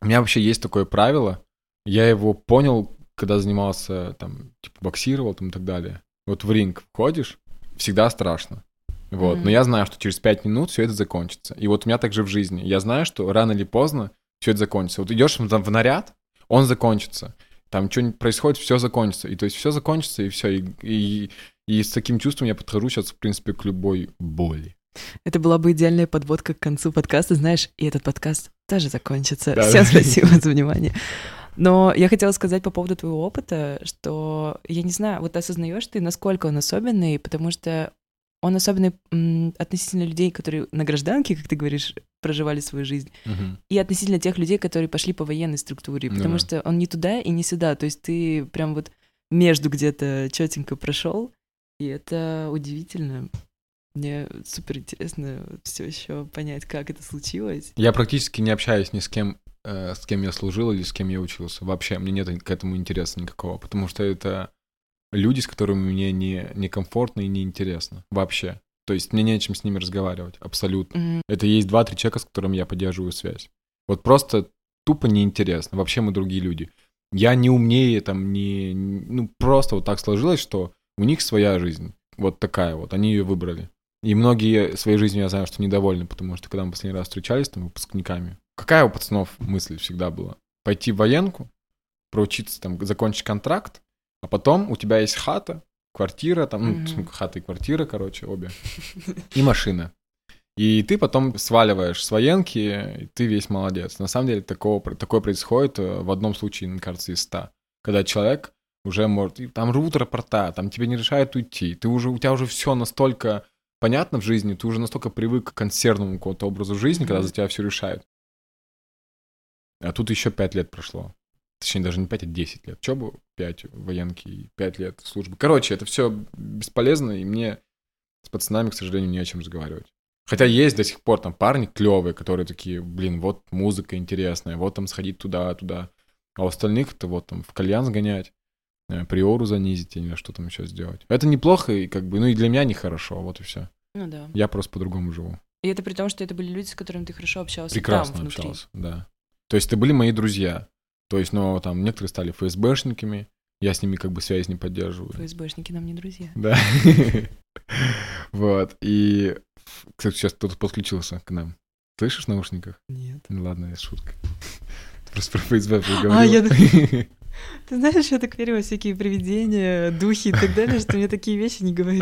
у меня вообще есть такое правило, я его понял, когда занимался, там, типа, боксировал там и так далее. Вот в ринг входишь, всегда страшно. Вот, Мгм. но я знаю, что через пять минут все это закончится. И вот у меня также в жизни. Я знаю, что рано или поздно все это закончится. Вот идешь в в наряд, он закончится. Там что-нибудь происходит, все закончится. И то есть все закончится, и все. И, и, и с таким чувством я подхожу сейчас, в принципе, к любой боли. Это была бы идеальная подводка к концу подкаста, знаешь, и этот подкаст тоже закончится. Да. Всем спасибо за внимание. Но я хотела сказать по поводу твоего опыта, что я не знаю, вот осознаешь ты, насколько он особенный, потому что он особенный м, относительно людей, которые на гражданке, как ты говоришь, проживали свою жизнь, и относительно тех людей, которые пошли по военной структуре, потому Да. что он не туда и не сюда, то есть ты прям вот между где-то четенько прошел, и это удивительно. Мне супер интересно все еще понять, как это случилось. Я практически не общаюсь ни с кем, с кем я служил или с кем я учился. Вообще, мне нет к этому интереса никакого, потому что это люди, с которыми мне не, некомфортно и неинтересно. Вообще. То есть мне не о чем с ними разговаривать. Абсолютно. Мгм. Это есть два-три человека, с которыми я поддерживаю связь. Вот просто тупо неинтересно. Вообще мы другие люди. Я не умнее, там, не... Ну, просто вот так сложилось, что у них своя жизнь. Вот такая вот. Они ее выбрали. И многие своей жизнью, я знаю, что недовольны, потому что когда мы последний раз встречались там выпускниками, какая у пацанов мысль всегда была? Пойти в военку, проучиться там, закончить контракт, а потом у тебя есть хата, квартира, там, ну, Мгм. в смысле, хата и квартира, короче, обе, и машина. И ты потом сваливаешь с военки, и ты весь молодец. На самом деле такого, такое происходит э, в одном случае, мне кажется, из ста. Когда человек уже может... и Там рвут рапорта, там тебе не решают уйти. Ты уже, у тебя уже все настолько понятно в жизни, ты уже настолько привык к консервному какому-то образу жизни, когда Мгм. за тебя все решают. А тут еще пять лет прошло. Точнее, даже не 5, а 10 лет. Че бы 5 военки и 5 лет службы. Короче, это все бесполезно, и мне с пацанами, к сожалению, не о чем разговаривать. Хотя есть до сих пор там парни клевые, которые такие, блин, вот музыка интересная, вот там сходить туда, туда. А у остальных это вот там в кальян сгонять, э, приору занизить или что там еще сделать. Это неплохо, и как бы, ну и для меня нехорошо, вот и все. Ну да. Я просто по-другому живу. И это при том, что это были люди, с которыми ты хорошо общался Прекрасно там, внутри. общался, да. То есть это были мои друзья. То есть, но там некоторые стали ФСБшниками, я с ними как бы связь не поддерживаю. ФСБшники нам не друзья. Да. Вот. И, кстати, сейчас кто-то подключился к нам. Слышишь в наушниках? Нет. Ну ладно, это шутка. Просто про ФСБ А, я поговорил. Ты знаешь, я так верю во всякие привидения, духи и так далее, что мне такие вещи не говори.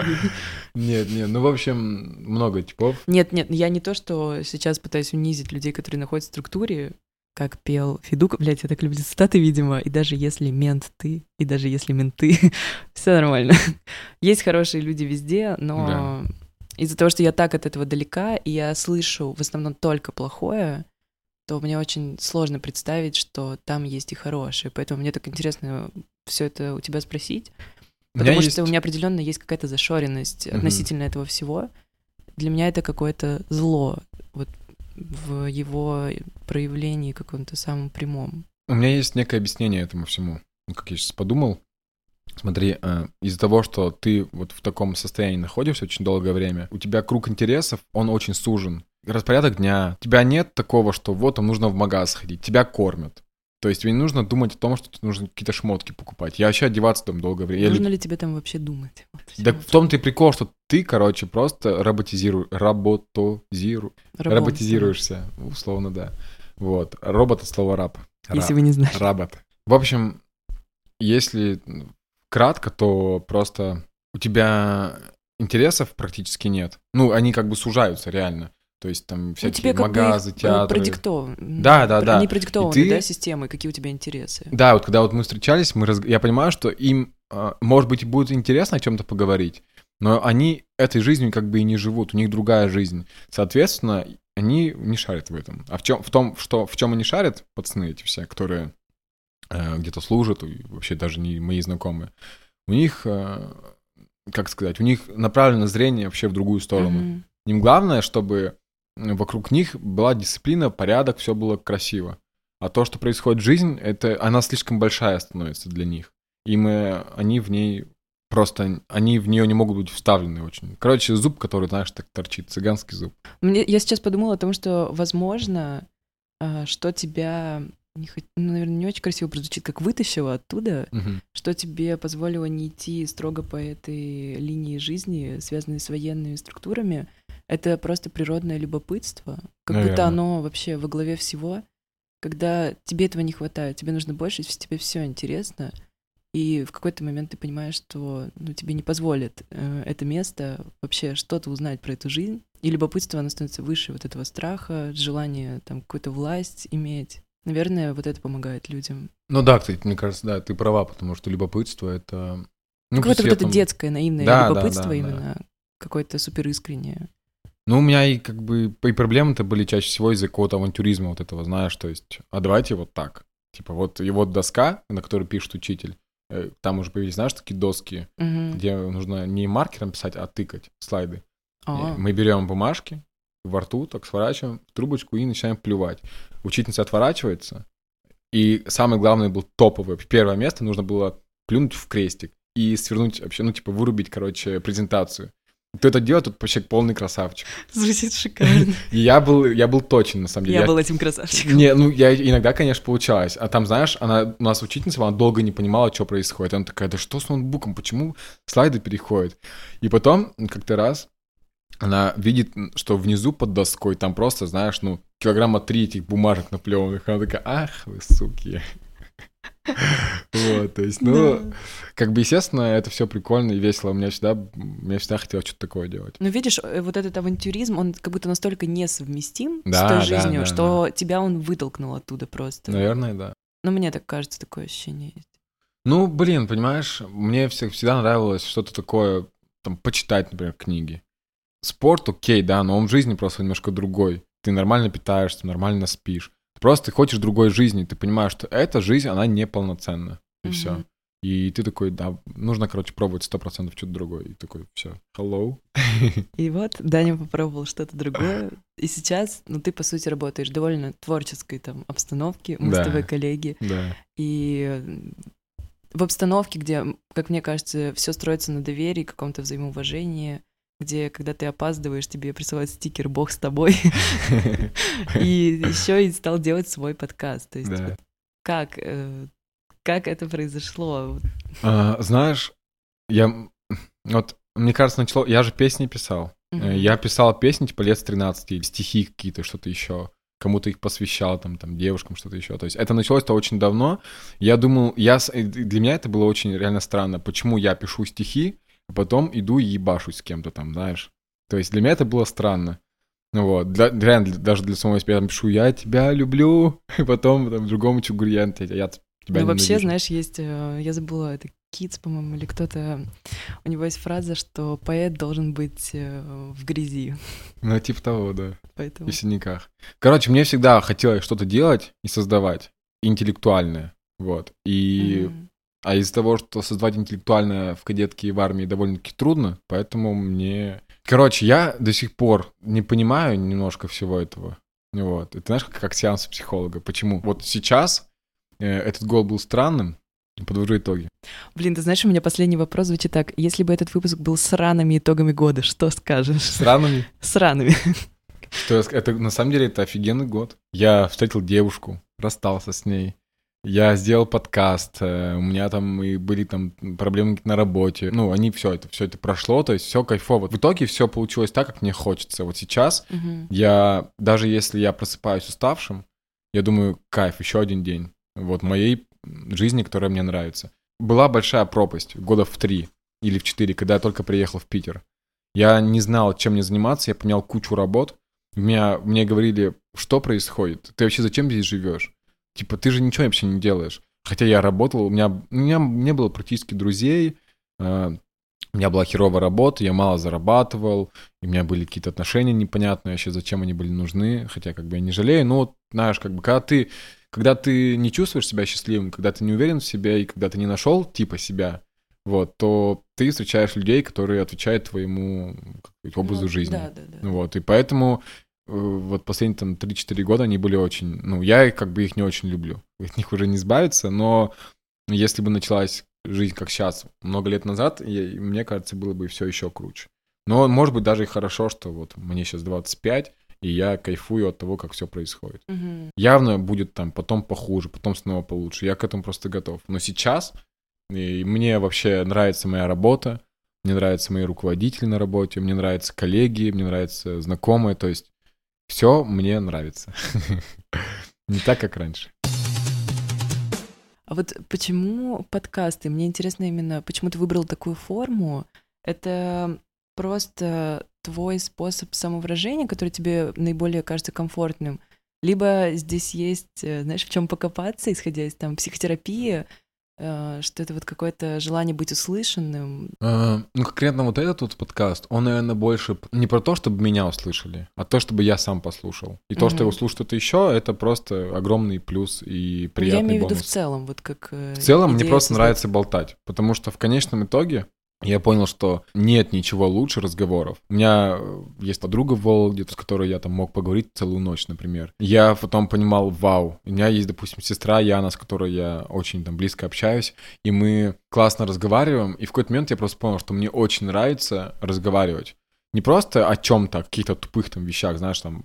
Нет, нет, ну, в общем, много типов. Нет, нет, я не то, что сейчас пытаюсь унизить людей, которые находятся в структуре, как пел Федук, блядь, я так люблю цитаты, видимо, и даже если мент ты, и даже если менты, все нормально. Есть хорошие люди везде, но из-за того, что я так от этого далека, и я слышу в основном только плохое, то мне очень сложно представить, что там есть и хорошее. Поэтому мне так интересно все это у тебя спросить. У Потому есть- что у меня определенно есть какая-то зашоренность Мгм. относительно этого всего. Для меня это какое-то зло вот в его проявлении каком-то самом прямом. У меня есть некое объяснение этому всему. Ну, как я сейчас подумал. Смотри, э, из-за того, что ты вот в таком состоянии находишься очень долгое время, у тебя круг интересов, он очень сужен. Распорядок дня. У тебя нет такого, что вот там нужно в магаз сходить, тебя кормят. То есть тебе не нужно думать о том, что тебе нужно какие-то шмотки покупать. Я вообще одеваться там долгое время. Я Нужно люб- ли тебе там вообще думать? Вот. Да в том-то и прикол, что ты, короче, просто роботизируешь, работозиру, Рабом роботизируешься, условно, да. Вот. Робот от слова раб. стал. Если вы не знали. Работ. В общем, если кратко, то просто у тебя интересов практически нет. Ну, они как бы сужаются реально. То есть там Ну, всякие тебе как бы магазы, их, э, театры. продиктован- Да, да, да. Они продиктованы, ты- да, системой, какие у тебя интересы. Да, вот когда вот мы встречались, мы раз- я понимаю, что им, а, может быть, будет интересно о чем-то поговорить, но они этой жизнью как бы и не живут, у них другая жизнь. Соответственно, они не шарят в этом. А в чем, в том, что в чем они шарят, пацаны эти все, которые э, где-то служат, и вообще даже не мои знакомые, у них, э, как сказать, у них направлено зрение вообще в другую сторону. Мгм. Им главное, чтобы вокруг них была дисциплина, порядок, все было красиво. А то, что происходит в жизнь, это она слишком большая становится для них. И мы, они в ней просто, они в нее не могут быть вставлены очень. Короче, зуб, который, знаешь, так торчит, цыганский зуб. Мне, я сейчас подумала о том, что, возможно, а, что тебя, не ну, наверное, не очень красиво прозвучит, как вытащило оттуда, Мгм. что тебе позволило не идти строго по этой линии жизни, связанной с военными структурами. Это просто природное любопытство, как будто Наверное. оно вообще во главе всего. Когда тебе этого не хватает, тебе нужно больше, тебе все интересно, и в какой-то момент ты понимаешь, что ну, тебе не позволит э, это место вообще что-то узнать про эту жизнь, и любопытство, оно становится выше вот этого страха, желания там какую-то власть иметь. Наверное, вот это помогает людям. Ну да, кстати, мне кажется, да, ты права, потому что любопытство это... Ну, Какое-то вот это детское, наивное Да, да, любопытство да, да. именно, какое-то суперискреннее. Ну, у меня и как бы и проблемы-то были чаще всего из-за какого-то авантюризма вот этого, знаешь, то есть, а давайте вот так. Типа вот, и вот доска, на которой пишет учитель, э, там уже появились, знаешь, такие доски, Мгм. где нужно не маркером писать, а тыкать слайды. А, И Мы берем бумажки, во рту так сворачиваем в трубочку и начинаем плевать. Учительница отворачивается, и самое главное был топовый. Первое место нужно было плюнуть в крестик и свернуть вообще, ну, типа, вырубить, короче, презентацию. Кто это делает, тут вообще полный красавчик. Звучит шикарно. Я был, я был точен, на самом деле. Я был этим красавчиком. Не, ну, я иногда, конечно, получалось. А там, знаешь, она, у нас учительница, она долго не понимала, что происходит. Она такая, да что с ноутбуком, почему слайды переходят? И потом, как-то раз, она видит, что внизу под доской там просто, знаешь, ну, килограмма три этих бумажек наплеванных. Она такая, ах вы, суки. Вот, то есть, ну, Да. как бы, естественно, это все прикольно и весело. У меня всегда, мне всегда хотелось что-то такое делать. Ну, видишь, э, вот этот авантюризм, он как будто настолько несовместим Да, с да, той жизнью, да, что тебя он вытолкнул оттуда просто. Наверное, да. Ну, мне так кажется, такое ощущение есть. Ну, блин, понимаешь, мне всегда нравилось что-то такое, там, почитать, например, книги. Спорт, окей, да, но он в жизни просто немножко другой. Ты нормально питаешься, нормально спишь. Просто ты хочешь другой жизни, ты понимаешь, что эта жизнь, она неполноценна. И все. Мгм. И ты такой, да, нужно, короче, пробовать сто процентов что-то другое. И такой, все, hello. И вот Даня попробовал что-то другое. И сейчас, ну, ты, по сути, работаешь в довольно творческой там обстановке. Мы Да. с тобой коллеги. Да. И в обстановке, где, как мне кажется, все строится на доверии, каком-то взаимоуважении, где, когда ты опаздываешь, тебе присылают стикер «Бог с тобой», и еще и стал делать свой подкаст. То есть как, э, как это произошло? А, Знаешь, я, вот, мне кажется, начало, я же песни писал. Э. Я писал песни, типа, лет с 13, или стихи какие-то, что-то еще. Кому-то их посвящал, там, там, девушкам что-то еще. То есть это началось-то очень давно. Я думал, я, и для меня это было очень реально странно. Почему я пишу стихи, а потом иду и ебашусь с кем-то там, знаешь? То есть для меня это было странно. Ну вот, для, реально, даже для самого себя я там пишу, я тебя люблю, и потом там другому говорю, я, я тебя Ну, вообще, ненавижу». знаешь, есть, э, я забыла, это Китс, по-моему, или кто-то, у него есть фраза, что поэт должен быть э, в грязи, Ну, типа того, да. поэтому... И в синяках. Короче, мне всегда хотелось что-то делать и создавать интеллектуальное. Вот. И... Мгм. А из-за того, что создавать интеллектуальное в кадетке и в армии довольно-таки трудно, поэтому мне... Короче, я до сих пор не понимаю немножко всего этого. Вот. Это знаешь, как, как сеанс психолога. Почему? Вот сейчас э, этот год был странным. Подвожу итоги. Блин, ты знаешь, у меня последний вопрос звучит так. Если бы этот выпуск был с ранными итогами года, что скажешь? Странными. С ранами. Что я это на самом деле это офигенный год. Я встретил девушку, расстался с ней. Я сделал подкаст, э, у меня там и были там проблемы на работе. Ну, они все это, все это прошло, то есть все кайфово. В итоге все получилось так, как мне хочется. Вот сейчас Мгм. я, даже если я просыпаюсь уставшим, я думаю, кайф, еще один день. Вот моей жизни, которая мне нравится. Была большая пропасть года в три или в четыре, когда я только приехал в Питер. Я не знал, чем мне заниматься, я поменял кучу работ. Меня, мне говорили, что происходит? Ты вообще зачем здесь живешь? Типа, ты же ничего вообще не делаешь. Хотя я работал, у меня, у меня не было практически друзей, э, у меня была херовая работа, я мало зарабатывал, и у меня были какие-то отношения непонятные вообще, зачем они были нужны, хотя как бы я не жалею, но знаешь, как бы когда ты, когда ты не чувствуешь себя счастливым, когда ты не уверен в себе, и когда ты не нашел типа себя, вот, то ты встречаешь людей, которые отвечают твоему образу Ну, жизни. Да, да, да. Вот, и поэтому вот последние там 3-4 года они были очень... Ну, я как бы их не очень люблю. От них уже не избавиться, но если бы началась жизнь как сейчас, много лет назад, я- мне кажется, было бы все еще круче. Но, может быть, даже и хорошо, что вот мне сейчас 25, и я кайфую от того, как все происходит. Мгм. Явно будет там потом похуже, потом снова получше. Я к этому просто готов. Но сейчас и мне вообще нравится моя работа, мне нравятся мои руководители на работе, мне нравятся коллеги, мне нравятся знакомые. То есть все мне нравится. Не так, как раньше. А вот почему подкасты? Мне интересно именно, почему ты выбрал такую форму? Это просто твой способ самовыражения, который тебе наиболее кажется комфортным? Либо здесь есть, э, знаешь, в чем покопаться, исходя из там психотерапии, что это вот какое-то желание быть услышанным. А, Ну, конкретно вот этот вот подкаст, он, наверное, больше не про то, чтобы меня услышали, а то, чтобы я сам послушал. И то, что его слушают это еще, это просто огромный плюс и Ну, Я приятный имею в виду в бонус. целом, вот как... э, В целом мне просто создать- нравится болтать, потому что в конечном итоге я понял, что нет ничего лучше разговоров. У меня э, есть подруга в Вологде, с которой я там мог поговорить целую ночь, например. Я потом понимал, вау, у меня есть, допустим, сестра Яна, с которой я очень там близко общаюсь, и мы классно разговариваем, и в какой-то момент я просто понял, что мне очень нравится разговаривать. Не просто о чем-то, о каких-то тупых там вещах, знаешь, там,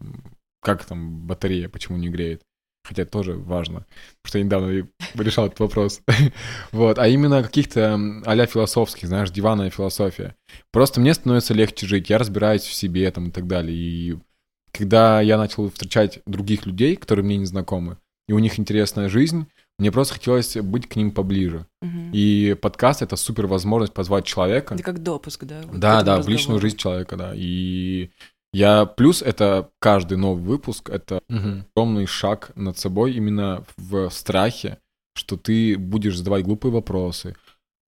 как там батарея, почему не греет. Хотя тоже важно, потому что я недавно решал этот вопрос. Вот, а именно каких-то а-ля философских, знаешь, диванная философия. Просто мне становится легче жить, я разбираюсь в себе там и так далее. И когда я начал встречать других людей, которые мне не знакомы, и у них интересная жизнь, мне просто хотелось быть к ним поближе. Мгм. И подкаст — это супер возможность позвать человека. Это как допуск, да? вот Да, да, в личную жизнь человека, да. И я плюс это каждый новый выпуск, это огромный шаг над собой именно в страхе, что ты будешь задавать глупые вопросы.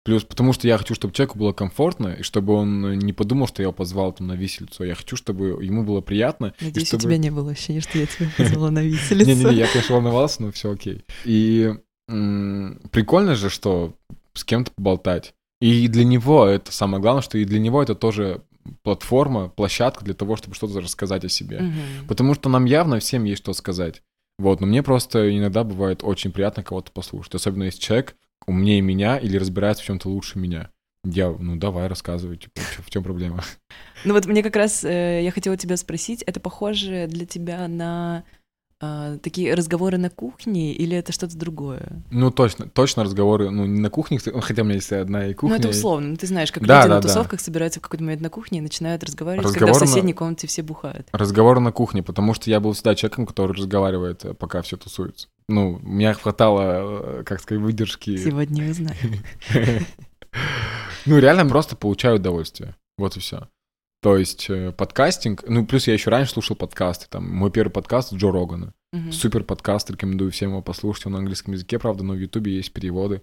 Плюс, потому что я хочу, чтобы человеку было комфортно, и чтобы он не подумал, что я его позвал там на виселицу. Я хочу, чтобы ему было приятно. Надеюсь, чтобы... у тебя не было ощущения, что я тебя позвала на виселицу. Не-не-не, я, конечно, волновался, но все окей. И прикольно же, что с кем-то поболтать. И для него это самое главное, что и для него это тоже платформа, площадка для того, чтобы что-то рассказать о себе. Мгм. Потому что нам явно всем есть что сказать. Вот, но мне просто иногда бывает очень приятно кого-то послушать. Особенно если человек умнее меня или разбирается в чем-то лучше меня. Я, ну давай, рассказывай, типа, в чем проблема. Ну вот мне как раз, э, я хотела тебя спросить, это похоже для тебя на а, такие разговоры на кухне или это что-то другое? Ну, точно, точно разговоры, ну, не на кухне, хотя у меня есть одна и кухня. ну это условно, ну, ты знаешь, как Да, люди да, на да. тусовках собираются в какой-то момент на кухне и начинают разговаривать, когда Разговор в на- соседней комнате все бухают. Разговор на кухне, потому что я был всегда человеком, который разговаривает, э, пока все тусуется. Ну, меня хватало, э, как сказать, выдержки. Сегодня узнаем. Ну, реально просто получаю удовольствие. Вот и все. То есть э, подкастинг, ну, плюс я еще раньше слушал подкасты, там, мой первый подкаст Джо Рогана. Мгм. Супер подкаст, рекомендую всем его послушать, он на английском языке, правда, но в Ютубе есть переводы.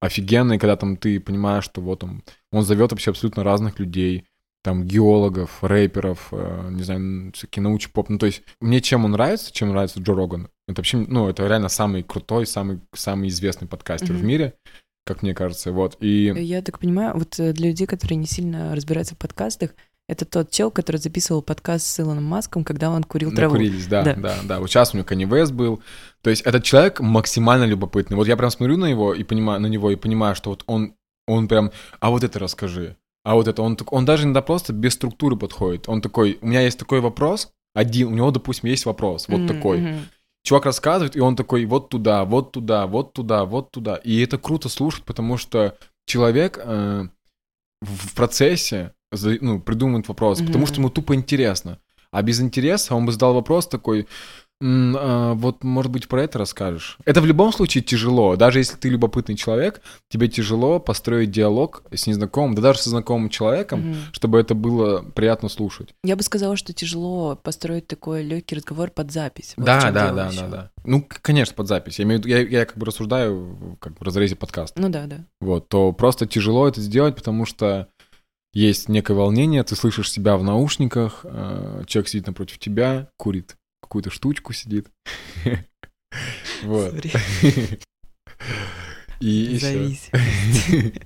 Офигенные, когда там ты понимаешь, что вот он, он зовет вообще абсолютно разных людей, там, геологов, рэперов, э, не знаю, всякие научный-поп. Ну, то есть, мне чем он нравится, чем нравится Джо Роган, это вообще, ну, это реально самый крутой, самый, самый известный подкастер в Мгм. мире, как мне кажется, вот. И Я так понимаю, вот э, для людей, которые не сильно разбираются в подкастах, Это тот чел, который записывал подкаст с Илоном Маском, когда он курил траву. Накурились, да, Да. да, да, Вот сейчас у него Kanye West был. То есть этот человек максимально любопытный. Вот я прям смотрю на него и понимаю, на него и понимаю, что вот он, он прям, а вот это расскажи, а вот это, он, он даже иногда просто без структуры подходит. Он такой, у меня есть такой вопрос, один, у него, допустим, есть вопрос, вот Мгм, такой. Чувак рассказывает, и он такой, вот туда, вот туда, вот туда, вот туда. И это круто слушать, потому что человек э, в процессе за- ну, придумывает вопрос, потому Мгм. что ему тупо интересно. А без интереса он бы задал вопрос такой, «М, а, вот, может быть, про это расскажешь. Это в любом случае тяжело. Даже если ты любопытный человек, тебе тяжело построить диалог с незнакомым, да даже со знакомым человеком, Мгм. чтобы это было приятно слушать. Я бы сказала, что тяжело построить такой легкий разговор под запись. Вот да, да, да, да, да. Ну, конечно, под запись. Я, имею я, я как бы рассуждаю как в разрезе подкаста. Ну да, да. Вот, то просто тяжело это сделать, потому что есть некое волнение, ты слышишь себя в наушниках, э, человек сидит напротив тебя, курит какую-то штучку, сидит. Вот. И. Зависимость.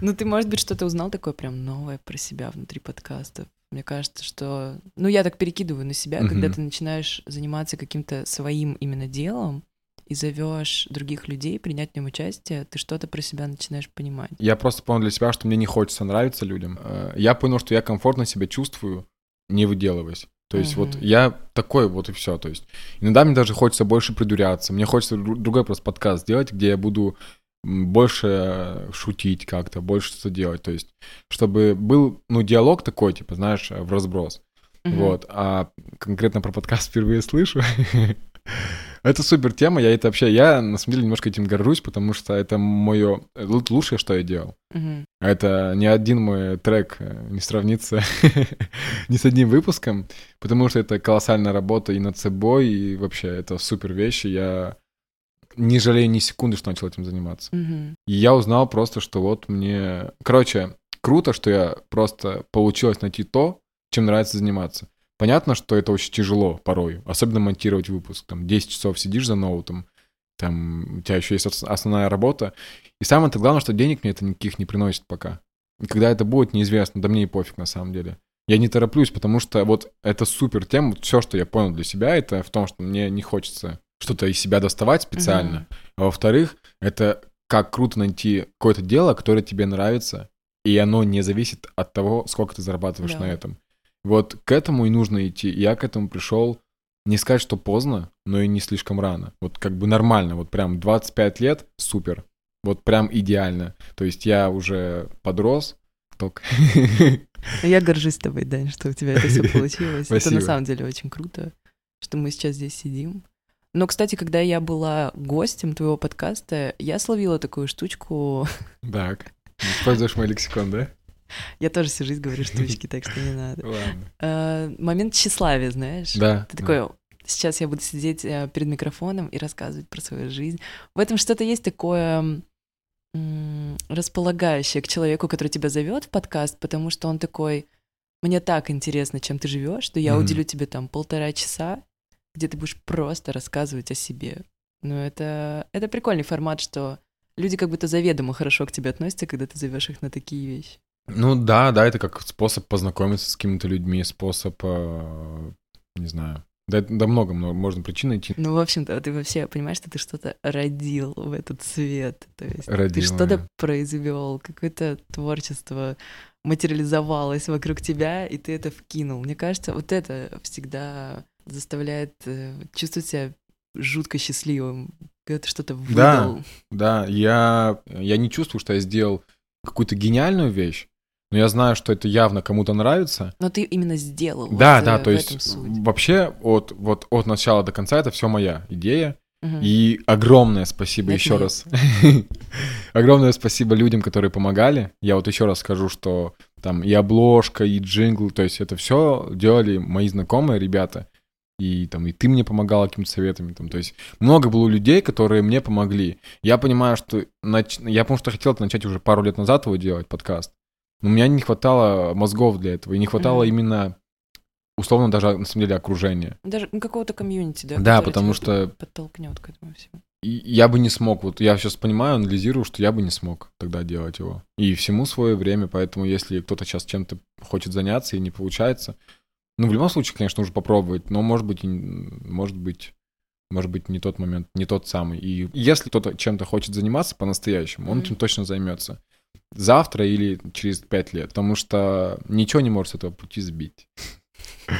Ну, ты, может быть, что-то узнал такое прям новое про себя внутри подкастов. Мне кажется, что... Ну, я так перекидываю на себя, когда ты начинаешь заниматься каким-то своим именно делом и зовешь других людей принять в нем участие, ты что-то про себя начинаешь понимать. Я просто понял для себя, что мне не хочется нравиться людям. Э, Я понял, что я комфортно себя чувствую, не выделываясь. То есть вот Мгм. я такой вот и все. То есть иногда мне даже хочется больше придуряться. Мне хочется дру- другой просто подкаст сделать, где я буду больше шутить как-то, больше что делать. То есть чтобы был, ну, диалог такой, типа, знаешь, в разброс. Мгм. Вот. А конкретно про подкаст впервые слышу. Это супер тема, я это вообще, я на самом деле немножко этим горжусь, потому что это мое лучшее, что я делал. Мгм. Это ни один мой трек э, не сравнится ни с одним выпуском, потому что это колоссальная работа и над собой, и вообще это супер вещи. Я не жалею ни секунды, что начал этим заниматься. Мгм. И я узнал просто, что вот мне... Короче, круто, что я просто получилось найти то, чем нравится заниматься. Понятно, что это очень тяжело порой, особенно монтировать выпуск. Там 10 часов сидишь за ноутом, там у тебя еще есть ос- основная работа. И самое -то главное, что денег мне это никаких не приносит пока. И когда это будет, неизвестно, да мне и пофиг на самом деле. Я не тороплюсь, потому что вот это супер тема, все, что я понял для себя, это в том, что мне не хочется что-то из себя доставать специально. Мгм. А во-вторых, это как круто найти какое-то дело, которое тебе нравится, и оно не зависит от того, сколько ты зарабатываешь Да. на этом. Вот к этому и нужно идти. Я к этому пришел, не сказать, что поздно, но и не слишком рано. Вот как бы нормально, вот прям 25 лет, супер. Вот прям идеально. То есть я уже подрос, только... Ну, Я горжусь тобой, Дань, что у тебя это все получилось. Это Спасибо. на самом деле очень круто, что мы сейчас здесь сидим. Но, кстати, когда я была гостем твоего подкаста, я словила такую штучку. Так, используешь мой лексикон, да? Я тоже всю жизнь говорю штучки, так что не надо. Ладно. Э, Момент тщеславия, знаешь? Да. Ты такой, сейчас я буду сидеть э, перед микрофоном и рассказывать про свою жизнь. В этом что-то есть такое располагающее к человеку, который тебя зовет в подкаст, потому что он такой, мне так интересно, чем ты живешь, что я уделю тебе там полтора часа, где ты будешь просто рассказывать о себе. Ну, это, это прикольный формат, что люди как будто заведомо хорошо к тебе относятся, когда ты зовешь их на такие вещи. Ну да, да, это как способ познакомиться с какими-то людьми, способ, э, не знаю, да, да много, много можно причин найти. Ну, в общем-то, ты вообще понимаешь, что ты что-то родил в этот свет. То есть ты Родил, что-то да. произвел, какое-то творчество материализовалось вокруг тебя, и ты это вкинул. Мне кажется, вот это всегда заставляет э, чувствовать себя жутко счастливым, когда ты что-то Да. выдал. Да, я, я не чувствую, что я сделал какую-то гениальную вещь, но я знаю, что это явно кому-то нравится. Но ты именно сделал. да, вот, да, э, то в есть вообще от, вот, от начала до конца это все моя идея. И огромное спасибо Это еще я. раз. Огромное спасибо людям, которые помогали. Я вот еще раз скажу, что там и обложка, и джингл, то есть это все делали мои знакомые ребята. И там и ты мне помогала какими-то советами. Там, то есть много было людей, которые мне помогли. Я понимаю, что... нач- Я потому что хотел начать уже пару лет назад его делать, подкаст. Но у меня не хватало мозгов для этого. И не хватало Мгм. именно, условно, даже на самом деле окружения. Даже ну, какого-то комьюнити, да? Да, потому что подтолкнет к этому всему. и я бы не смог, вот я сейчас понимаю, анализирую, что я бы не смог тогда делать его. И всему свое время, поэтому если кто-то сейчас чем-то хочет заняться и не получается, ну, в любом случае, конечно, нужно попробовать, но, может быть, может быть, может быть, не тот момент, не тот самый. И если кто-то чем-то хочет заниматься по-настоящему, он Мгм. этим точно займется. Завтра или через пять лет, потому что ничего не может с этого пути сбить.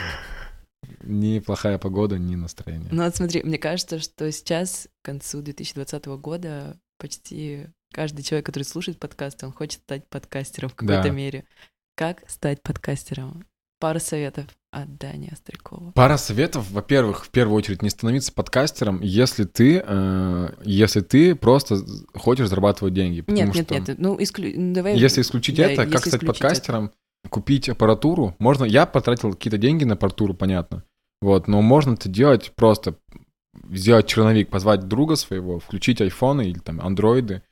Ни плохая погода, ни настроение. Ну вот смотри, мне кажется, что сейчас, к концу 2020 года, почти каждый человек, который слушает подкасты, он хочет стать подкастером в какой-то Да. мере. Как стать подкастером? Пару советов от Дани Острякова. Пара советов. Во-первых, в первую очередь, не становиться подкастером, если ты, э, если ты просто хочешь зарабатывать деньги. Нет, нет, что нет, ну, исклю... ну, давай... Если исключить да, это, если как стать подкастером, купить аппаратуру, можно. Я потратил какие-то деньги на аппаратуру, понятно. Вот, но можно это делать просто сделать черновик, позвать друга своего, включить айфоны или там андроиды,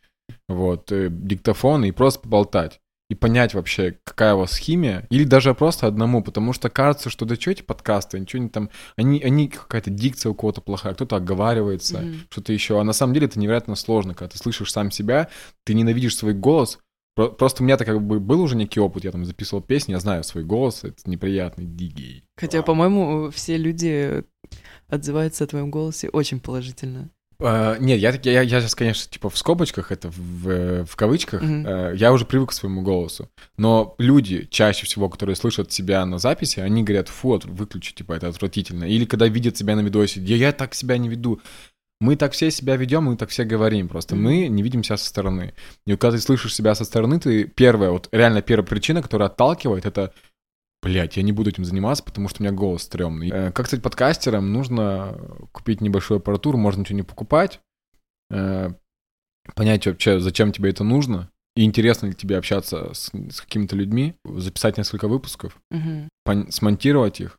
вот, э, диктофоны и просто поболтать. И понять вообще, какая у вас химия, или даже просто одному, потому что кажется, что да что эти подкасты, ничего не там, они, они какая-то дикция у кого-то плохая, кто-то оговаривается, Мгм. что-то еще. А на самом деле это невероятно сложно, когда ты слышишь сам себя, ты ненавидишь свой голос. Про- Просто у меня-то как бы был уже некий опыт, я там записывал песни, я знаю свой голос, это неприятный, дигий. Хотя, по-моему, все люди отзываются о твоем голосе очень положительно. Э, нет, я, я, я сейчас, конечно, типа в скобочках, это в, в кавычках, Мгм. э, я уже привык к своему голосу. Но люди, чаще всего, которые слышат себя на записи, они говорят, фу, выключи, типа, это отвратительно. Или когда видят себя на видосе, я, я так себя не веду. Мы так все себя ведем, мы так все говорим, просто Мгм. мы не видим себя со стороны. И когда ты слышишь себя со стороны, ты первая, вот реально первая причина, которая отталкивает, это Блять, я не буду этим заниматься, потому что у меня голос стрёмный. Э, Как стать подкастером? Нужно купить небольшую аппаратуру, можно ничего не покупать, э, понять вообще, зачем тебе это нужно, и интересно ли тебе общаться с, с какими-то людьми, записать несколько выпусков, Мгм. пон- смонтировать их.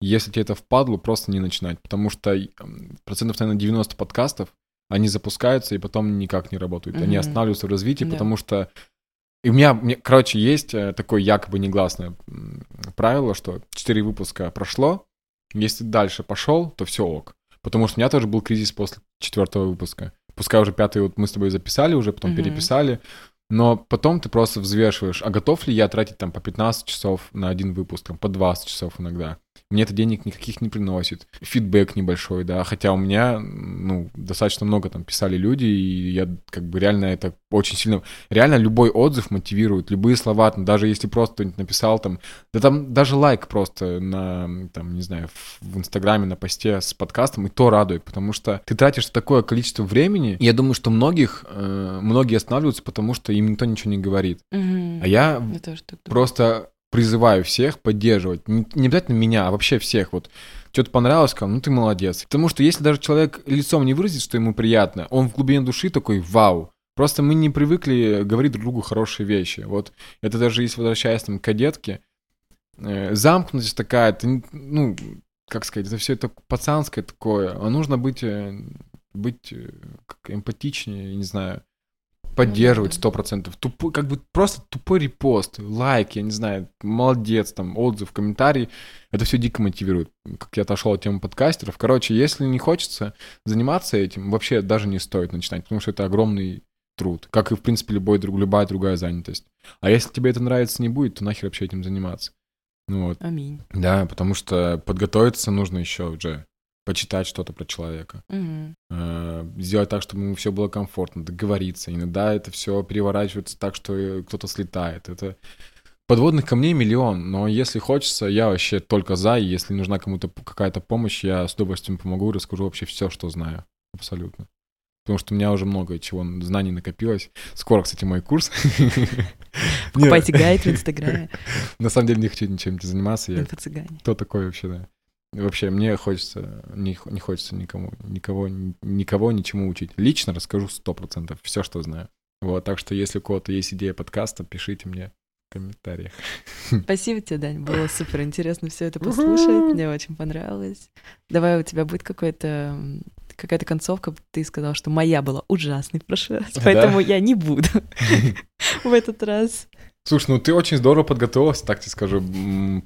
Если тебе это впадло, просто не начинать, потому что процентов, наверное, 90 подкастов, они запускаются и потом никак не работают. Они Мгм. останавливаются в развитии, Да. потому что... И у меня, мне, короче, есть э, такое якобы негласное правило, что 4 выпуска прошло, если дальше пошел, то все ок. Потому что у меня тоже был кризис после четвертого выпуска. Пускай уже пятый вот мы с тобой записали уже, потом Мгм. переписали, но потом ты просто взвешиваешь, а готов ли я тратить там по 15 часов на один выпуск, там, по 20 часов иногда. Мне это денег никаких не приносит. Фидбэк небольшой, да, хотя у меня, ну, достаточно много там писали люди, и я как бы реально это очень сильно... Реально любой отзыв мотивирует, любые слова, там, даже если просто кто-нибудь написал там... Да там даже лайк просто на, там, не знаю, в, Инстаграме на посте с подкастом, и то радует, потому что ты тратишь такое количество времени, и я думаю, что многих, э, многие останавливаются, потому что им никто ничего не говорит. Мгм. А я Я просто призываю всех поддерживать. Не, не обязательно меня, а вообще всех. Вот что-то понравилось, сказал, ну ты молодец. Потому что если даже человек лицом не выразит, что ему приятно, он в глубине души такой вау. Просто мы не привыкли говорить друг другу хорошие вещи. Вот это даже если возвращаясь там к кадетке, э, замкнутость такая, не- ну, как сказать, это все это пацанское такое. А нужно быть, э, быть э, как эмпатичнее, не знаю, поддерживать сто процентов. Тупой, как бы просто тупой репост, лайк, я не знаю, молодец, там, отзыв, комментарий. Это все дико мотивирует. Как я отошел от темы подкастеров. Короче, если не хочется заниматься этим, вообще даже не стоит начинать, потому что это огромный труд, как и, в принципе, любой, друг, любая другая занятость. А если тебе это нравится не будет, то нахер вообще этим заниматься. Ну вот. Аминь. Да, потому что подготовиться нужно еще уже, почитать что-то про человека э, сделать так, чтобы ему все было комфортно, договориться. Иногда это все переворачивается так, что кто-то слетает. Это подводных камней миллион, но если хочется, я вообще только за, и если нужна кому-то какая-то помощь, я с удовольствием помогу и расскажу вообще все, что знаю. Абсолютно. Потому что у меня уже много чего знаний накопилось. Скоро, кстати, мой курс. Покупайте гайд в Инстаграме. На самом деле не хочу ничем заниматься. Инфо-цыгане. кто такой вообще, да? Вообще, мне хочется, не, не хочется никому, никого, ни- никого ничему учить. Лично расскажу сто процентов все, что знаю. Вот, так что если у кого-то есть идея подкаста, пишите мне в комментариях. Спасибо тебе, Дань. Было супер интересно все это послушать. Мне очень понравилось. Давай у тебя будет какой-то какая-то концовка. Ты сказал, что моя была ужасной в прошлый раз, Да? поэтому я не буду в этот раз. Слушай, ну ты очень здорово подготовилась, так тебе скажу.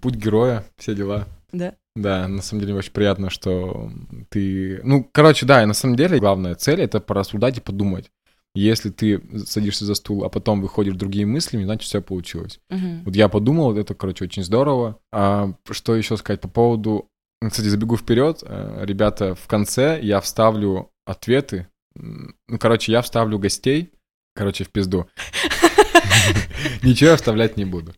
Путь героя, все дела. Да? Да, на самом деле очень приятно, что ты... Ну, короче, да, и на самом деле главная цель — это порассуждать и подумать. Если ты садишься за стул, а потом выходишь другими мыслями, значит, все получилось. Мгм. Вот я подумал, это, короче, очень здорово. А что еще сказать по поводу... Ну, Кстати, забегу вперед. Э, Ребята, в конце я вставлю ответы. Ну, короче, я вставлю гостей. Короче, в пизду. Ничего я вставлять не буду.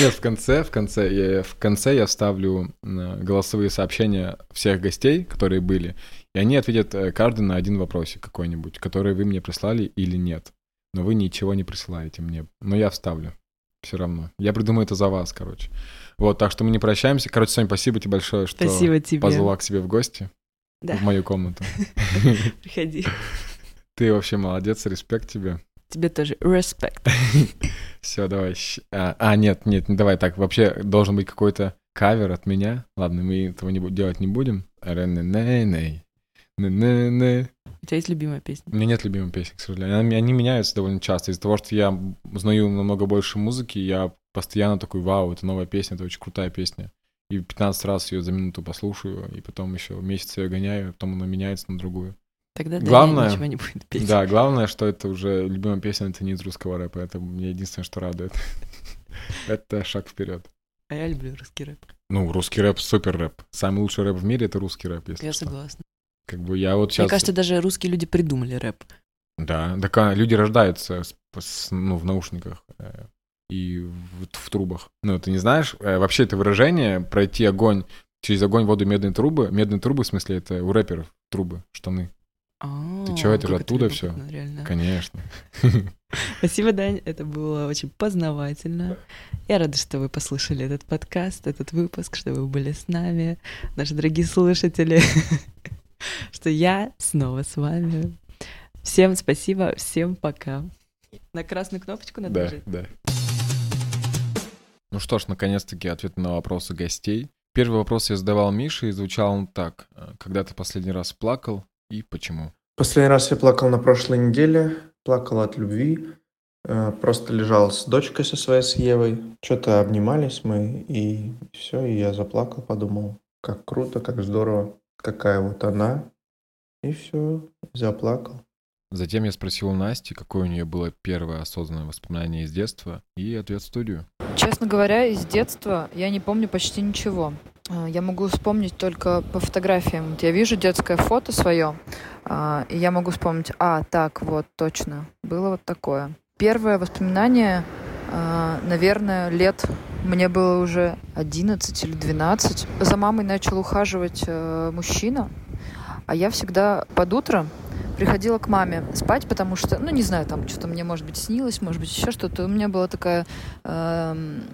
Нет, в конце, в конце, я, в конце я вставлю э, голосовые сообщения всех гостей, которые были, и они ответят э, каждый на один вопросик какой-нибудь, который вы мне прислали или нет. Но вы ничего не присылаете мне. Но я вставлю. Все равно. Я придумаю это за вас, короче. Вот, так что мы не прощаемся. Короче, Соня, спасибо тебе большое, что Спасибо тебе. позвала к себе в гости Да, в мою комнату. приходи. Ты вообще молодец, респект тебе. Тебе тоже респект. Все, давай. А, а, нет, нет, не давай так. Вообще должен быть какой-то кавер от меня. Ладно, мы этого не, делать не будем. Ре-не-не-не. Не-не-не. У тебя есть любимая песня? У меня нет любимой песни, к сожалению. Они, они меняются довольно часто. Из-за того, что я узнаю намного больше музыки, я постоянно такой, вау, это новая песня, это очень крутая песня. И 15 раз ее за минуту послушаю, и потом еще месяц ее гоняю, а потом она меняется на другую. Тогда да, Главное- ничего не будет петь. Да, главное, что это уже любимая песня, это не из русского рэпа. Это мне единственное, что радует. Это шаг вперед. А я люблю русский рэп. Ну, русский рэп супер рэп. Самый лучший рэп в мире это русский рэп, если Я что. согласна. Как бы я вот сейчас. Мне кажется, даже русские люди придумали рэп. Да, так а, люди рождаются с- с- ну, в наушниках э, и в, в трубах. Ну, ты не знаешь, э, вообще это выражение пройти огонь через огонь, воду, медные трубы. Медные трубы, в смысле, это у рэперов трубы, штаны. А, чё, это же оттуда любопытно, Реально. Конечно. Спасибо, Дань. Это было очень познавательно. Я рада, что вы послушали этот подкаст, этот выпуск, что вы были с нами, наши дорогие слушатели, что я снова с вами. Всем спасибо, всем пока. На красную кнопочку надо Да, нажать? да. Ну что ж, наконец-таки ответы на вопросы гостей. Первый вопрос я задавал Мише, и звучал он так. Когда ты последний раз плакал и почему? Последний раз я плакал на прошлой неделе, плакал от любви, э, просто лежал с дочкой со своей, с Евой, что-то обнимались мы, и все, и я заплакал, подумал, как круто, как здорово, какая вот она, и все, заплакал. Затем я спросил у Насти, какое у нее было первое осознанное воспоминание из детства, и ответ в студию. Честно говоря, из детства я не помню почти ничего. А, Я могу вспомнить только по фотографиям. Я вижу детское фото свое, а, и я могу вспомнить, а, так, вот, точно, было вот такое. Первое воспоминание, а, наверное, лет мне было уже 11 или 12. За мамой начал ухаживать э, мужчина, а я всегда под утро приходила к маме спать, потому что, ну, не знаю, там что-то мне, может быть, снилось, может быть, еще что-то. У меня была такая эм,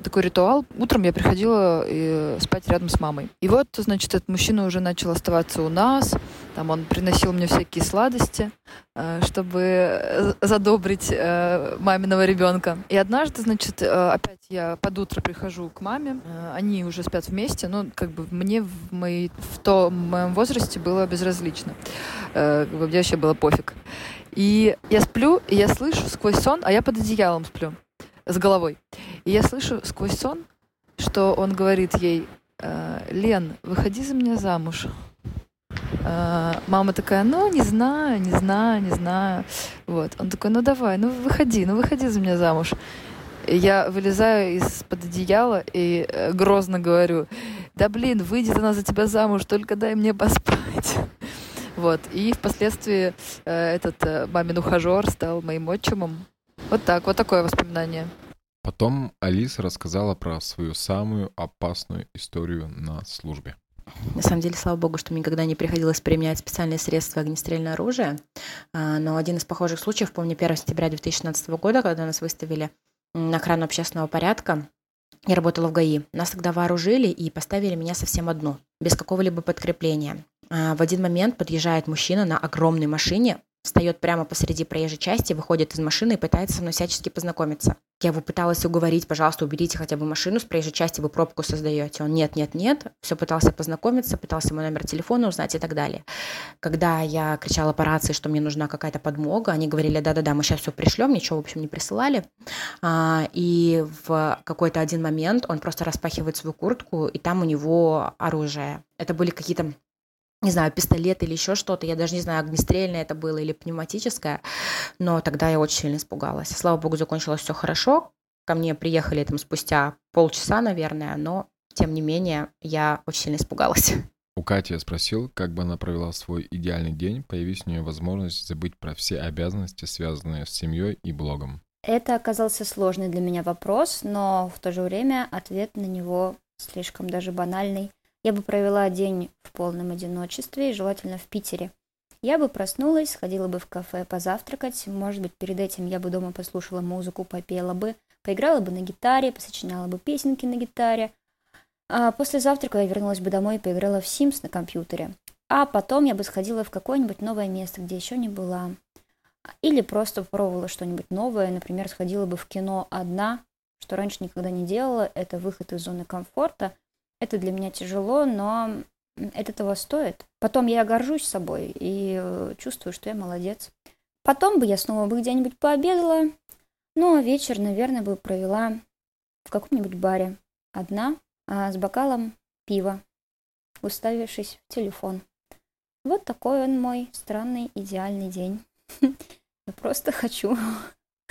такой ритуал. Утром я приходила э, спать рядом с мамой. И вот, значит, этот мужчина уже начал оставаться у нас. Там он приносил мне всякие сладости, э, чтобы э, задобрить маминого ребенка. И однажды, значит, опять я под утро прихожу к маме. Они уже спят вместе. Ну, как бы мне в, моей, в том моем возрасте было безразлично. Мне вообще было пофиг. И я сплю, и я слышу сквозь сон, а я под одеялом сплю с головой. И я слышу сквозь сон, что он говорит ей, «Э, Лен, выходи за меня замуж. Э, Мама такая, ну, не знаю, не знаю, не знаю. Вот. Он такой, ну, давай, ну, выходи, ну, выходи за меня замуж. И я вылезаю из-под одеяла и э, грозно говорю, да, блин, выйдет она за тебя замуж, только дай мне поспать. Вот. И впоследствии э, этот э, мамин ухажер стал моим отчимом. Вот так, вот такое воспоминание. Потом Алиса рассказала про свою самую опасную историю на службе. На самом деле, слава богу, что мне никогда не приходилось применять специальные средства огнестрельное оружие. А, Но один из похожих случаев, помню, 1 сентября 2016 года, когда нас выставили на охрану общественного порядка, я работала в ГАИ. Нас тогда вооружили и поставили меня совсем одну, без какого-либо подкрепления. А, В один момент подъезжает мужчина на огромной машине, встает прямо посреди проезжей части, выходит из машины и пытается со мной всячески познакомиться. Я его пыталась уговорить, пожалуйста, уберите хотя бы машину с проезжей части, вы пробку создаете. Он нет, нет, нет, все пытался познакомиться, пытался мой номер телефона узнать и так далее. Когда я кричала по рации, что мне нужна какая-то подмога, они говорили, да-да-да, мы сейчас все пришлем, ничего, в общем, не присылали. А, и в какой-то один момент он просто распахивает свою куртку, и там у него оружие. Это были какие-то не знаю, пистолет или еще что-то. Я даже не знаю, огнестрельное это было или пневматическое. Но тогда я очень сильно испугалась. Слава богу, закончилось все хорошо. Ко мне приехали там спустя полчаса, наверное, но тем не менее я очень сильно испугалась. У Кати я спросил, как бы она провела свой идеальный день, появись у нее возможность забыть про все обязанности, связанные с семьей и блогом. Это оказался сложный для меня вопрос, но в то же время ответ на него слишком даже банальный. Я бы провела день в полном одиночестве и желательно в Питере. Я бы проснулась, сходила бы в кафе позавтракать, может быть, перед этим я бы дома послушала музыку, попела бы, поиграла бы на гитаре, посочиняла бы песенки на гитаре. А после завтрака я вернулась бы домой и поиграла в Sims на компьютере. А потом я бы сходила в какое-нибудь новое место, где еще не была. Или просто попробовала что-нибудь новое, например, сходила бы в кино одна, что раньше никогда не делала, это выход из зоны комфорта – это для меня тяжело, но это того стоит. Потом я горжусь собой и э, чувствую, что я молодец. Потом бы я снова бы где-нибудь пообедала, ну а вечер, наверное, бы провела в каком-нибудь баре одна, а с бокалом пива, уставившись в телефон. Вот такой он мой странный идеальный день. Я просто хочу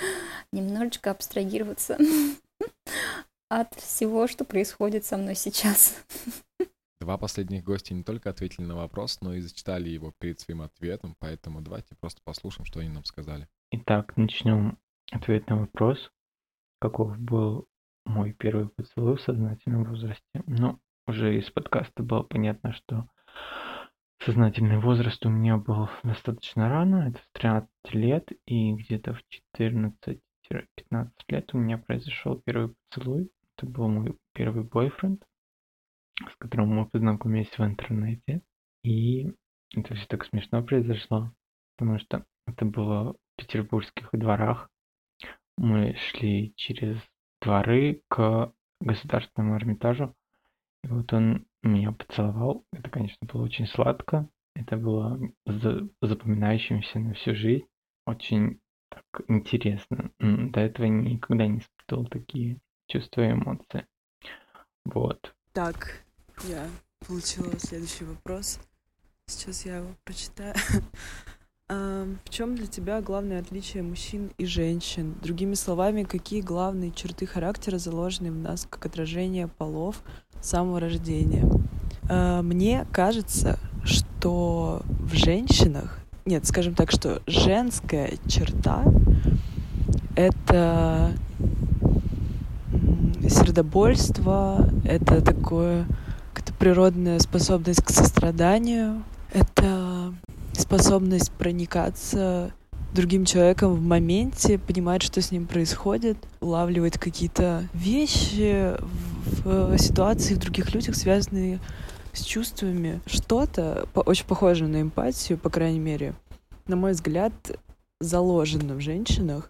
немножечко абстрагироваться от всего, что происходит со мной сейчас. Два последних гостя не только ответили на вопрос, но и зачитали его перед своим ответом, поэтому давайте просто послушаем, что они нам сказали. Итак, начнем ответ на вопрос, каков был мой первый поцелуй в сознательном возрасте. Ну, уже из подкаста было понятно, что сознательный возраст у меня был достаточно рано, это в 13 лет, и где-то в 14-15 лет у меня произошел первый поцелуй. Это был мой первый бойфренд, с которым мы познакомились в интернете. И это все так смешно произошло, потому что это было в петербургских дворах. Мы шли через дворы к государственному Эрмитажу. И вот он меня поцеловал. Это, конечно, было очень сладко. Это было запоминающимся на всю жизнь. Очень так интересно. До этого никогда не испытывал такие чувства и эмоции. Вот. Так, я получила следующий вопрос. Сейчас я его прочитаю. В чем для тебя главное отличие мужчин и женщин? Другими словами, какие главные черты характера заложены в нас как отражение полов с самого рождения? А, мне кажется, что в женщинах, нет, скажем так, что женская черта — это сердобольство, это такое какая-то природная способность к состраданию, это способность проникаться другим человеком в моменте, понимать, что с ним происходит, улавливать какие-то вещи в ситуации в других людях, связанные с чувствами. Что-то очень похоже на эмпатию, по крайней мере, на мой взгляд, заложено в женщинах.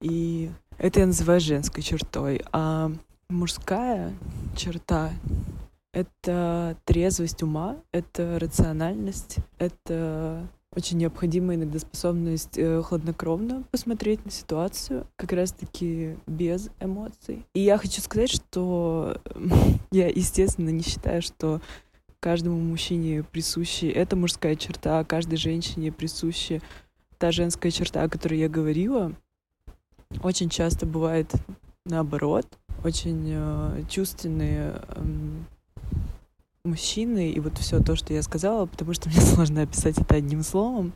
И это я называю женской чертой. А мужская черта — это трезвость ума, это рациональность, это очень необходимая иногда способность э, хладнокровно посмотреть на ситуацию, как раз-таки без эмоций. И я хочу сказать, что я, естественно, не считаю, что каждому мужчине присущи эта мужская черта, а каждой женщине присуща та женская черта, о которой я говорила. Очень часто бывает наоборот, очень э, чувственные э, мужчины, и вот все то, что я сказала, потому что мне сложно описать это одним словом,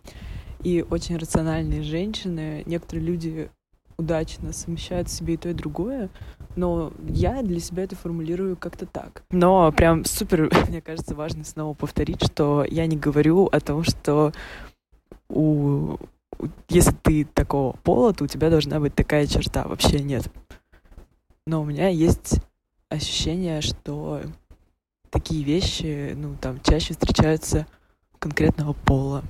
и очень рациональные женщины. Некоторые люди удачно совмещают в себе и то, и другое, но я для себя это формулирую как-то так. Но прям супер, мне кажется, важно снова повторить, что я не говорю о том, что у если ты такого пола, то у тебя должна быть такая черта. Вообще нет. Но у меня есть ощущение, что такие вещи, ну, там, чаще встречаются конкретного пола.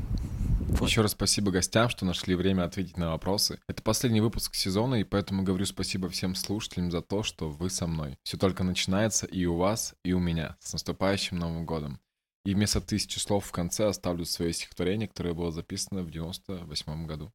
Вот. Еще раз спасибо гостям, что нашли время ответить на вопросы. Это последний выпуск сезона, и поэтому говорю спасибо всем слушателям за то, что вы со мной. Все только начинается и у вас, и у меня. С наступающим Новым годом. И вместо тысячи слов в конце оставлю свое стихотворение, которое было записано в 98 году.